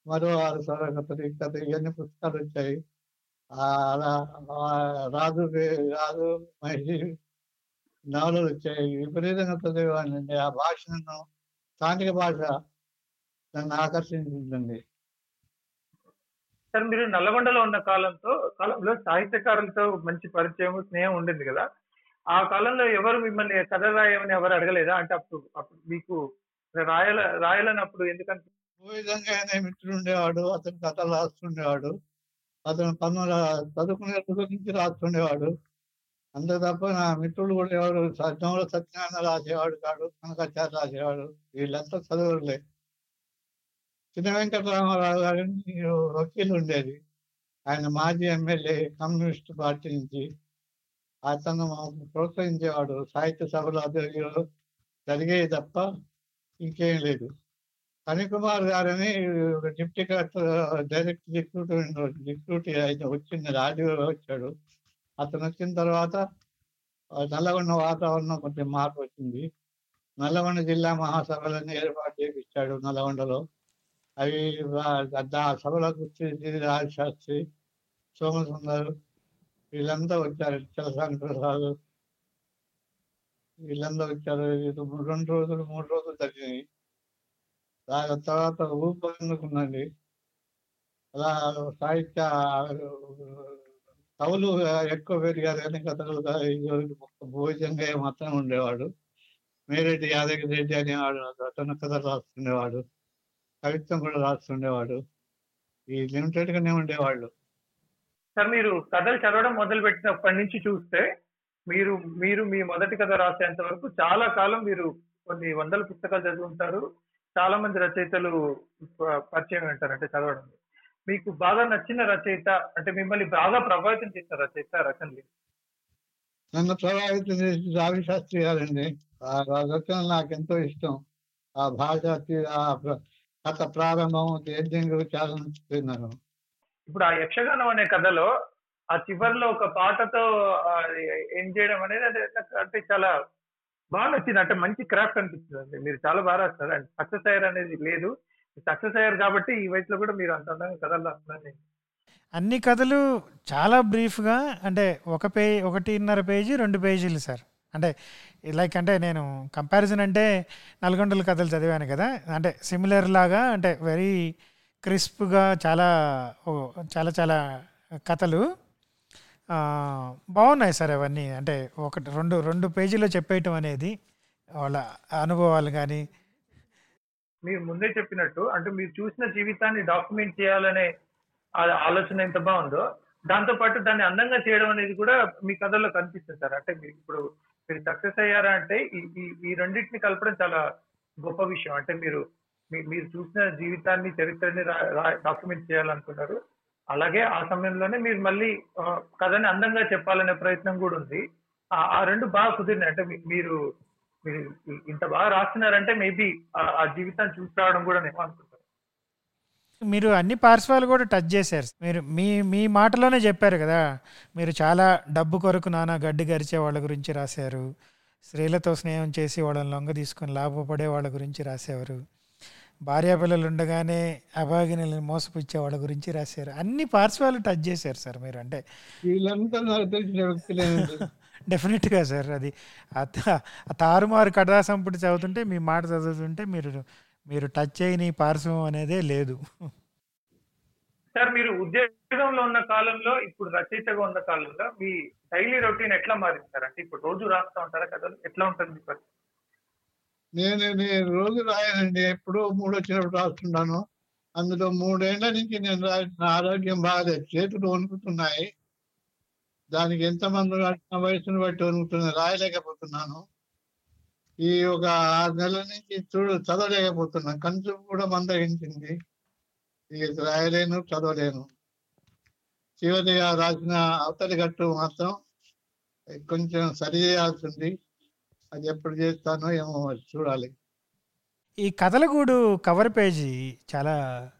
మరో ఆరు సార కథలు కథ ఇవన్నీ పుస్తకాలు వచ్చాయి. రాజు రాజు మహిళ నవలలు వచ్చాయి విపరీతంగా చదివేవాడినండి ఆ భాష నన్ను స్థానిక భాష నన్ను ఆకర్షించిందండి. సార్ మీరు నల్లగొండలో ఉన్న కాలంతో కాలంలో సాహిత్యకారులతో మంచి పరిచయం స్నేహం ఉండింది కదా. ఆ కాలంలో ఎవరు మిమ్మల్ని కథ రాయమని ఎవరు అడగలేదా? అంటే అప్పుడు అప్పుడు మీకు రాయాల రాయాలన్నప్పుడు ఎందుకంటే ఓ విధంగా అనే మిత్రుడు ఉండేవాడు అతను కథలు రాస్తుండేవాడు అతను పన్నుల చదువుకునే నుంచి రాస్తుండేవాడు. అంతే తప్ప నా మిత్రుడు కూడా ఎవరు సత్యంలో సత్యనారాయణ రాసేవాడు కాడు కనకాచార్య రాసేవాడు. వీళ్ళంతా చదువులే. చిన్న వెంకటరామారావు గారు వకీలు ఉండేది. ఆయన మాజీ ఎమ్మెల్యే కమ్యూనిస్ట్ పార్టీ నుంచి. అతను ప్రోత్సహించేవాడు. సాహిత్య సభలు అదే జరిగేవి తప్ప ఇంకేం లేదు. ఫణికుమార్ గారని deputy collector direct deputy deputy అయితే వచ్చింది రాజీవ్ వచ్చాడు. అతను వచ్చిన తర్వాత నల్లగొండ వాతావరణం కొంచెం మార్పు వచ్చింది నల్లగొండ జిల్లా మహాసభలన్నీ ఏర్పాటు చేపించాడు నల్లగొండలో. అవి ఆ సభలకు రాజశాస్త్రి సోమసుందర్ వీళ్ళంతా వచ్చారు చలసాని ప్రసాద్ వీళ్ళందరూ వచ్చారు. ఇది రెండు రోజులు మూడు రోజులు జరిగినాయి. దాని తర్వాత ఊపందుకున్నది అలా సాహిత్య కవులు ఎక్కువ పెరిగారు కానీ కథలు భోజంగా మాత్రం ఉండేవాడు. మేరెడ్డి యాదగిరి రెడ్డి అనేవాడు అతను కథలు రాస్తుండేవాడు. కవిత్వం కూడా రాస్తుండేవాడు. ఈ లిమిటెడ్ గానే ఉండేవాళ్ళు. సార్ మీరు కథలు చదవడం మొదలు పెట్టినప్పటి నుంచి చూస్తే మీరు మీరు మీ మొదటి కథ రాసేంత వరకు చాలా కాలం మీరు కొన్ని వందల పుస్తకాలు చదువుంటారు. చాలా మంది రచయితలు ప- పరిచయం ఉంటారు అంటే చదవడం. మీకు బాగా నచ్చిన రచయిత అంటే మిమ్మల్ని బాగా ప్రభావితం చేసిన రచయిత రచనలు నన్ను ప్రభావితం చేసి రావి శాస్త్రి గారండి. ఆ రచన నాకు ఎంతో ఇష్టం. ఆ భాష కథ ప్రారంభం ఎండింగ్ చాలా నచ్చుతుంది నాకు ఇప్పుడు ఆ యక్షగానం అనే కథలో ఆ చివరిలో ఒక పాటతో ఏం చేయడం అనేది అంటే అంటే చాలా బాగా నచ్చింది. అంటే మంచి క్రాఫ్ట్ అనిపిస్తుంది. అండి మీరు చాలా బాగా రాస్తారు అండ్ సక్సెస్ అయ్యారు అనేది లేదు. సక్సెస్ అయ్యారు కాబట్టి ఈ వయసులో కూడా మీరు అంత అందంగా కథలు రాస్తున్నారు అన్ని కథలు చాలా బ్రీఫ్గా అంటే ఒక పే ఒకటిన్నర పేజీ రెండు పేజీలు సార్. అంటే లైక్ అంటే నేను కంపారిజన్ అంటే నల్గొండల కథలు చదివాను కదా. అంటే సిమిలర్ లాగా అంటే వెరీ క్రిస్ప్గా చాలా చాలా చాలా కథలు. బాగున్నాయి సార్ అవన్నీ. అంటే ఒకటి రెండు రెండు పేజీలో చెప్పేయటం అనేది వాళ్ళ అనుభవాలు కానీ మీరు ముందే చెప్పినట్టు అంటే మీరు చూసిన జీవితాన్ని డాక్యుమెంట్ చేయాలనే ఆలోచన ఎంత బాగుందో దాంతో పాటు దాన్ని అందంగా చేయడం అనేది కూడా మీ కథల్లో కనిపిస్తుంది సార్. అంటే మీరు ఇప్పుడు మీరు సక్సెస్ అయ్యారా అంటే ఈ ఈ- రెండింటిని కలపడం చాలా గొప్ప విషయం. అంటే మీరు మీ- మీరు చూసిన జీవితాన్ని చరిత్రని డాక్యుమెంట్ చేయాలనుకున్నారు. అలాగే ఆ సమయంలోనే మీరు మళ్ళీ కథని అందంగా చెప్పాలనే ప్రయత్నం కూడా ఉంది. ఆ- ఆ రెండు బాగా కుదిరినాయి. అంటే మీరు మీరు ఇంత బాగా రాస్తున్నారంటే మేబీ ఆ జీవితాన్ని చూసి రావడం కూడా నేను అనుకుంటాను మీరు అన్ని పార్శ్వాలు కూడా టచ్ చేశారు. మీరు మీ మీ మాటలోనే చెప్పారు కదా మీరు చాలా డబ్బు కొరకు నానా గడ్డి గరిచే వాళ్ళ గురించి రాశారు. స్త్రీలతో స్నేహం చేసి వాళ్ళని లొంగ తీసుకొని లాభపడే వాళ్ళ గురించి రాసేవారు. భార్యాపిల్లలు ఉండగానే అభాగినులను మోసపుచ్చే వాళ్ళ గురించి రాశారు. అన్ని పార్శ్వాలు టచ్ చేశారు సార్ మీరు అంటే వీళ్ళంతా నాకు తెలిసిన వ్యక్తులేనండి డెఫినెట్గా సార్ అది తారుమారు కథా సంపుటి చదువుతుంటే మీ మాట చదువుతుంటే మీరు మీరు టచ్ చేయని పార్శ్వం అనేదే లేదు. సార్ మీరు ఉద్యోగంలో ఉన్న కాలంలో ఇప్పుడు రచయితగా ఉన్న కాలంలో మీ డైలీ రొటీన్ ఎట్లా మారింది సార్? అంటే ఇప్పుడు రోజు రాస్తా ఉంటారా కథలు? ఎట్లా ఉంటుంది? నేను నేను రోజు రాయనండి. ఎప్పుడో మూడు వచ్చినప్పుడు రాస్తున్నాను. అందులో మూడేళ్ళ నుంచి నేను రాసిన ఆరోగ్యం బాగాలేదు. చేతులు వణుకుతున్నాయి. దానికి ఎంతమంది నా వయసును బట్టి వణుకుతున్నాయి రాయలేకపోతున్నాను. ఈ ఒక ఆరు నెలల నుంచి చూడు చదవలేకపోతున్నాను. కంచు కూడా మందగించింది. ఇది రాయలేను చదవలేను. చివరిగా రాసిన అవతలి గట్టు మాత్రం కొంచెం సరి చేయాల్సింది. అది ఎప్పుడు చేస్తానో ఏమో చూడాలి. ఈ కథలగూడు కవర్ పేజీ చాలా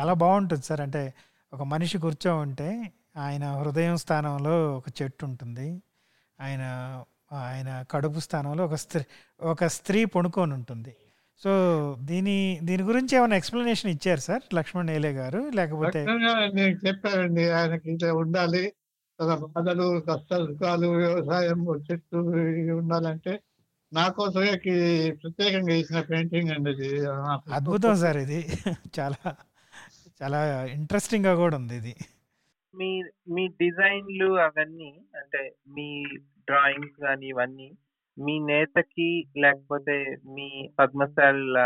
చాలా బాగుంటుంది సార్. అంటే ఒక మనిషి కూర్చో ఉంటే ఆయన హృదయం స్థానంలో ఒక చెట్టు ఉంటుంది. ఆయన ఆయన కడుపు స్థానంలో ఒక స్త్రీ ఒక స్త్రీ పడుకొని ఉంటుంది. సో దీని దీని గురించి ఏమైనా ఎక్స్ప్లెనేషన్ ఇచ్చారు సార్? లక్ష్మణ్ నేలే గారు? లేకపోతే చెప్పానండి ఆయనకి ఇట్లా ఉండాలి. బాధలు కష్ట సుఖాలు వ్యవసాయం చెట్టు ఇవి ఉండాలంటే నా కోసమే ప్రత్యేకంగా వేసిన పెయింటింగ్ అండి ఇది. అద్భుతం సార్ ఇది. చాలా చాలా ఇంట్రెస్టింగ్గా కూడా ఉంది ఇది. మీ మీ డిజైన్లు అవన్నీ అంటే మీ డ్రాయింగ్స్ కానీ ఇవన్నీ మీ నేతకి లేకపోతే మీ పద్మశాల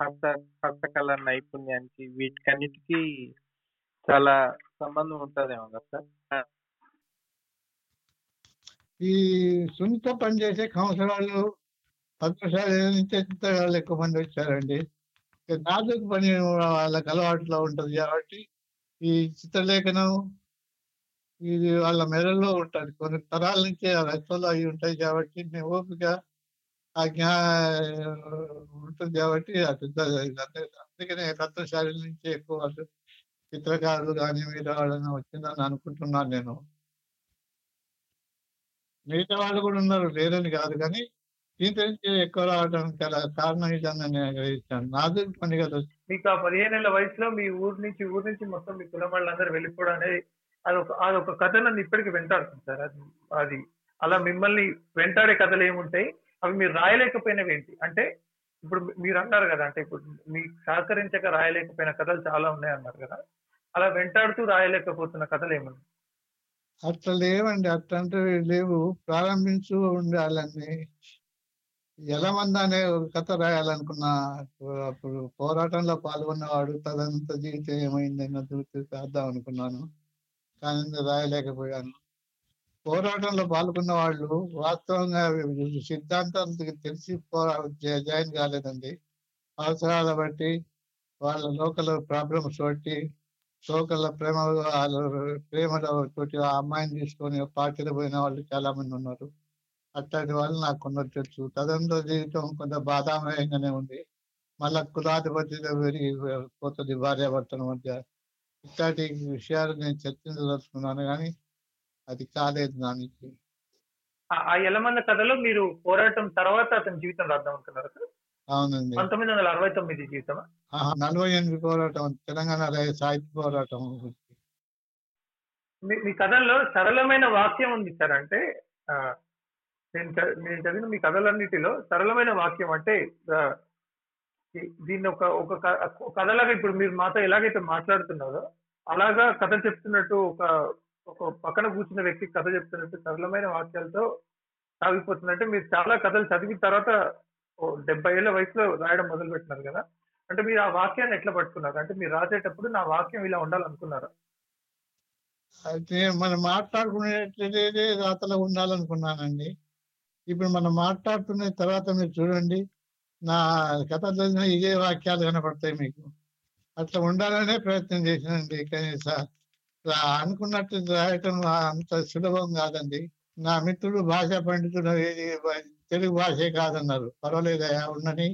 హస్త హస్తకళ నైపుణ్యానికి వీటికన్నిటికి చాలా సంబంధం ఉంటుందేమో కదా సార్? ఈ సున్నితో పనిచేసే కౌన్సిలర్లు, పద్మశాలి నుంచి చిత్రకారులు ఎక్కువ మంది వచ్చారండి. ఇక నాజుకు పని వాళ్ళకి అలవాటులో ఉంటుంది కాబట్టి ఈ చిత్రలేఖనం ఇది వాళ్ళ మెదడులో ఉంటుంది. కొన్ని తరాల నుంచి రచనలు అవి ఉంటాయి కాబట్టి నేను ఓపిక ఆ జ్ఞా ఉంటుంది కాబట్టి అందుకనే రత్నశాలి నుంచి ఎక్కువ వాళ్ళు చిత్రకారులు కానీ మిగతా వాళ్ళని వచ్చిందని అనుకుంటున్నాను నేను. మిగతా వాళ్ళు కూడా ఉన్నారు లేరని కాదు కానీ ఎక్కువ రావడానికి గల కారణం ఇదని నేను నాది పని కదా. మీకు ఆ పదిహేనేళ్ళ వయసులో మీ ఊరు నుంచి ఊరు నుంచి మొత్తం మీ కులం వాళ్ళందరూ వెళ్ళిపోవడం అనేది అదొక అదొక కథ నన్ను ఇప్పటికీ వెంటాడుతుంది సార్. అది అది అలా మిమ్మల్ని వెంటాడే కథలు ఏముంటాయి? అవి మీరు రాయలేకపోయినవి ఏంటి? అంటే ఇప్పుడు మీరు అన్నారు కదా అంటే ఇప్పుడు మీకు సహకరించక రాయలేకపోయిన కథలు చాలా ఉన్నాయి అన్నారు కదా. అలా వెంటాడుతూ రాయలేకపోతున్న కథలు ఏమన్నా అట్లా లేవండి. అట్లాంటివి లేవు. ప్రారంభించు ఉండాలని ఎలమంద అనే ఒక కథ రాయాలనుకున్నా అప్పుడు పోరాటంలో పాల్గొన్నవాడు తదంత జీవితం ఏమైందన్న చూసి చేద్దాం అనుకున్నాను. కానీ రాయలేకపోయాను. పోరాటంలో పాల్గొన్న వాళ్ళు వాస్తవంగా సిద్ధాంతం తెలిసి పోరా జాయిన్ కాలేదండి. అవసరాల బట్టి వాళ్ళ లోకల్ ప్రాబ్లమ్స్ బట్టి లోకల్ ప్రేమ వాళ్ళ ప్రేమలో తోటి ఆ అమ్మాయిని తీసుకొని పార్టీలో పోయిన వాళ్ళు చాలా మంది ఉన్నారు. అట్లాంటి వాళ్ళు నాకు కొందరు తెలుసు. తదంత జీవితం కొంత బాధామయంగానే ఉంది. మళ్ళా కులాధిపతిలో పెరిగి పోతుంది భార్యాభర్తల మధ్య. ఇట్లాంటి విషయాలు నేను చర్చించదలుచుకున్నాను కానీ అది కాలేదు దానికి ఆ- ఆ ఎలమంద కథలో మీరు పోరాటం తర్వాత అతని జీవితం రాద్దాం అనుకున్నారు? అవునండి. పంతొమ్మిది వందల అరవై తొమ్మిది జీవితం నలభై ఎనిమిది పోరాటం తెలంగాణ సాహిత్య పోరాటం. మీ మీ కథల్లో సరళమైన వాక్యం ఉంది సార్. అంటే ఆ, నేను నేను చదివిన మీ కథలన్నిటిలో సరళమైన వాక్యం అంటే దీన్ని ఒక ఒక కథలాగా ఇప్పుడు మీరు మాతో ఎలాగైతే మాట్లాడుతున్నారో అలాగా కథ చెప్తున్నట్టు ఒక ఒక పక్కన కూర్చున్న వ్యక్తి కథ చెప్తున్నట్టు సరళమైన వాక్యాలతో సాగిపోతుందంటే మీరు చాలా కథలు చదివిన తర్వాత ఓ డెబ్బై ఏళ్ళ వయసులో రాయడం మొదలు పెట్టినారు కదా? అంటే మీరు ఆ వాక్యాన్ని ఎట్లా పట్టుకున్నారు? అంటే మీరు రాసేటప్పుడు నా వాక్యం ఇలా ఉండాలనుకున్నారా? అయితే మనం మాట్లాడుకునేటదే రాతలో ఉండాలనుకున్నానండి. ఇప్పుడు మనం మాట్లాడుతున్న తర్వాత మీరు చూడండి. నా కథలో ఇదే వాక్యాలు కనపడతాయి మీకు. అట్లా ఉండాలనే ప్రయత్నం చేసినండి కానీ అనుకున్నట్టు రాయటం అంత సులభం కాదండి. నా మిత్రుడు భాషా పండితుడు ఏది తెలుగు భాషే కాదన్నారు. పర్వాలేదయా ఉండని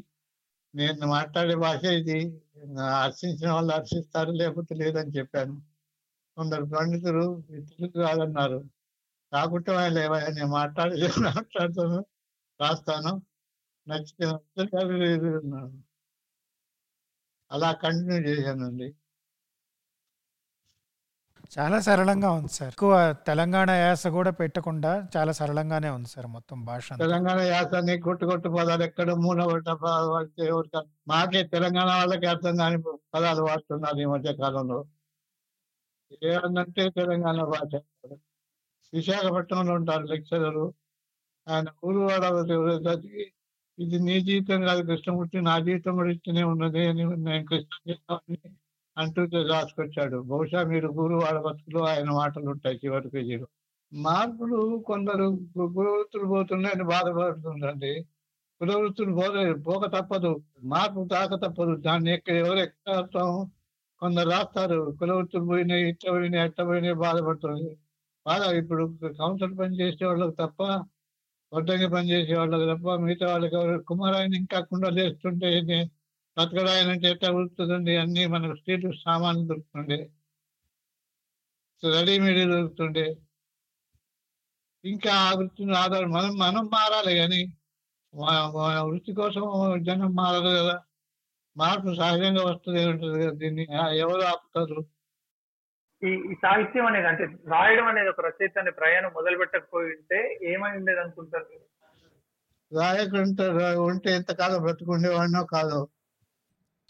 నేను మాట్లాడే భాష ఇది. హర్షించిన వాళ్ళు హర్షిస్తారు లేకపోతే లేదని చెప్పాను. కొందరు పండితులు తెలుగు కాదన్నారు. కాకుంటే వాళ్ళు ఏవయ్యా నేను మాట్లాడి మాట్లాడుతాను రాస్తాను. నచ్చితే నచ్చితే లేదు, లేదు అన్నాను. అలా కంటిన్యూ చేశానండి. చాలా సరళంగా ఉంది సార్. ఎక్కువ తెలంగాణ యాస కూడా పెట్టకుండా చాలా సరళంగానే ఉంది సార్ మొత్తం భాష. తెలంగాణ యాసని కొట్టు కొట్టు పదాలు ఎక్కడ మూల మాకే తెలంగాణ వాళ్ళకి అర్థం కాని పదాలు వాడుతున్నారు ఈ మధ్య కాలంలో. ఏమన్నంటే తెలంగాణ భాష. విశాఖపట్నంలో ఉంటారు లెక్చరరు. ఆయన ఊరువాడ చదివి ఇది నీ జీవితం కాదు కృష్ణమూర్తి నా జీవితం కూడా ఇస్తూనే ఉన్నది అని నేను కృష్ణ అంటూ రాసుకొచ్చాడు. బహుశా మీరు గురువాడ బతుకులు ఆయన మాటలు ఉంటాయి చివరి పేజీలో మార్పులు కొందరు గురువృత్తులు పోతున్నాయని బాధపడుతుందండి. కులవృత్తులు పోలే పోక తప్పదు. మార్పు తాక తప్పదు. దాన్ని ఎక్కడ ఎవరు ఎక్కడ కొందరు రాస్తారు. కులవృత్తులు పోయినాయి ఇట్లా పోయినాయి ఎట్ట పోయినాయి బాధపడుతుంది. బాధ ఇప్పుడు కౌన్సిల్ పని చేసే వాళ్ళకి తప్ప వడ్డంగి పని చేసే వాళ్ళకి తప్ప మిగతా వాళ్ళకి ఎవరు కుమారాయన ఇంకా కుండ చేస్తుంటే బతకడాయన అంటే ఎట్లా దొరుకుతుందండి? అన్ని మనకు స్ట్రీట్ సామాన్లు దొరుకుతుండే. రెడీమేడ్ దొరుకుతుండే. ఇంకా ఆ వృత్తిని ఆధారం మనం మనం మారాలి కానీ వృత్తి కోసం జనం మారదు కదా. మార్పు సహజంగా వస్తుంది ఉంటుంది కదా దీన్ని. ఆ, ఎవరు ఆపుతారు? ఈ ఈ సాహిత్యం అనేది అంటే రాయడం అనేది ఒక రచయిత అనే ప్రయాణం మొదలు పెట్టకపోయి ఉంటే ఏమై ఉండేది అనుకుంటారు మీరు? రాయకుంటే ఉంటే ఎంతకాలం బ్రతుకుండేవాడినో కాదో.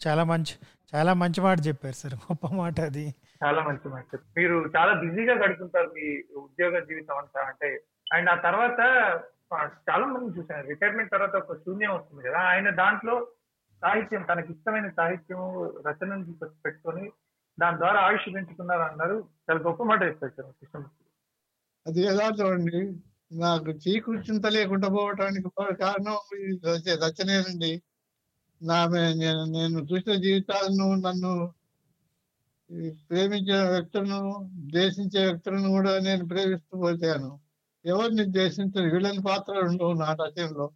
చాలా మంచి చాలా మంచి మాట చెప్పారు సార్. గొప్ప మాట అది. చాలా మంచి మాట మీరు చాలా బిజీగా గడుపుతుంటారు మీ ఉద్యోగ జీవితం అంతా. అంటే అండ్ ఆ తర్వాత చాలా మంది చూసాను రిటైర్మెంట్ తర్వాత ఒక శూన్యం వస్తుంది కదా. ఆయన దాంట్లో సాహిత్యం తనకి ఇష్టమైన సాహిత్యం రచనను తీసుకొచ్చి పెట్టుకొని దాని ద్వారా ఆయుష్ అన్నారు చాలా గొప్ప మాట చెప్పారు కృష్ణమూర్తి అది యథార్థం అండి. నాకు చీకూర్చింత లేకుండా పోవటానికి కారణం రచ- రచనేనండి. నా నేను నేను చూసిన జీవితాలను నన్ను ప్రేమించిన వ్యక్తులను ద్వేషించే వ్యక్తులను కూడా నేను ప్రేమిస్తూ పోతాను. ఎవరిని ద్వేషించరు వీళ్ళని పాత్రలు ఉండవు నా రచనలో.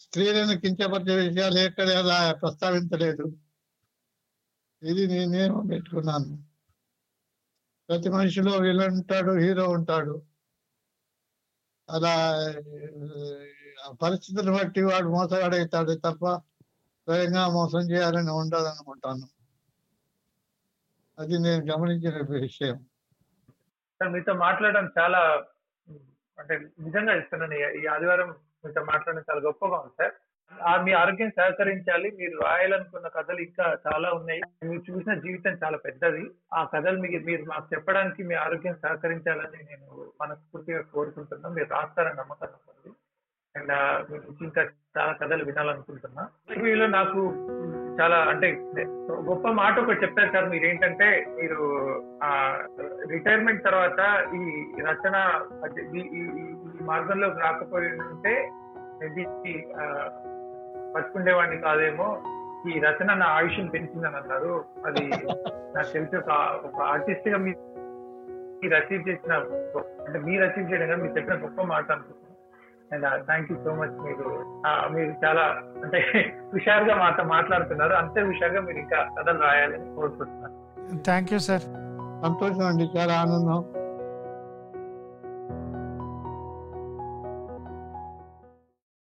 స్త్రీలను కించపరిచే విషయాలు ఎక్కడ అలా ప్రస్తావించలేదు. ఇది నేనేమో పెట్టుకున్నాను. ప్రతి మనిషిలో విలన్ ఉంటాడు హీరో ఉంటాడు. అలా ఆ బట్టి వాడు మోసగాడవుతాడు తప్ప స్వయంగా మోసం చేయాలని ఉండదు అనుకుంటాను అది నేను గమనించిన విషయం. సార్ మీతో మాట్లాడడం చాలా అంటే నిజంగా ఇస్తున్నాను ఈ- ఈ ఆదివారం మీతో మాట్లాడడం చాలా గొప్పగా ఉంది సార్. మీ ఆరోగ్యం సహకరించాలి. మీరు రాయాలనుకున్న కథలు ఇంకా చాలా ఉన్నాయి. మీరు చూసిన జీవితం చాలా పెద్దది. ఆ కథలు మీకు మీరు మాకు చెప్పడానికి మీ ఆరోగ్యం సహకరించాలని నేను మనస్ఫూర్తిగా కోరుకుంటున్నాను మీరు రాస్తారని నమ్మకం ఉంది అండ్ మీరు ఇంకా చాలా కథలు వినాలనుకుంటున్నా. ఇంటర్వ్యూలో నాకు చాలా అంటే గొప్ప మాట ఒకటి చెప్పారు సార్ మీరు ఏంటంటే మీరు ఆ రిటైర్మెంట్ తర్వాత ఈ రచన ఈ- మార్గంలోకి రాకపోయి ఉంటే బతుకుండేవాడిని కాదేమో ఈ రచన నా ఆయుష్ని పెంచిందని అన్నారు. అది నాకు తెలిసి ఒక ఒక ఆర్టిస్ట్గా మీ మీరు అచీవ్ చేసిన అంటే మీరు అచీవ్ చేయడం కానీ మీరు చెప్పిన గొప్ప మాట అనుకుంటున్నాను. And thank you so much మీరు. మీరు చాలా అంటే హుషారుగా మాతో మాట్లాడుతున్నారు. అంతే హుషారుగా మీరు ఇంకా కథలు రాయాలని కోరుకుంటున్నాను. Thank you sir. సంతోషం అండి చాలా ఆనందం.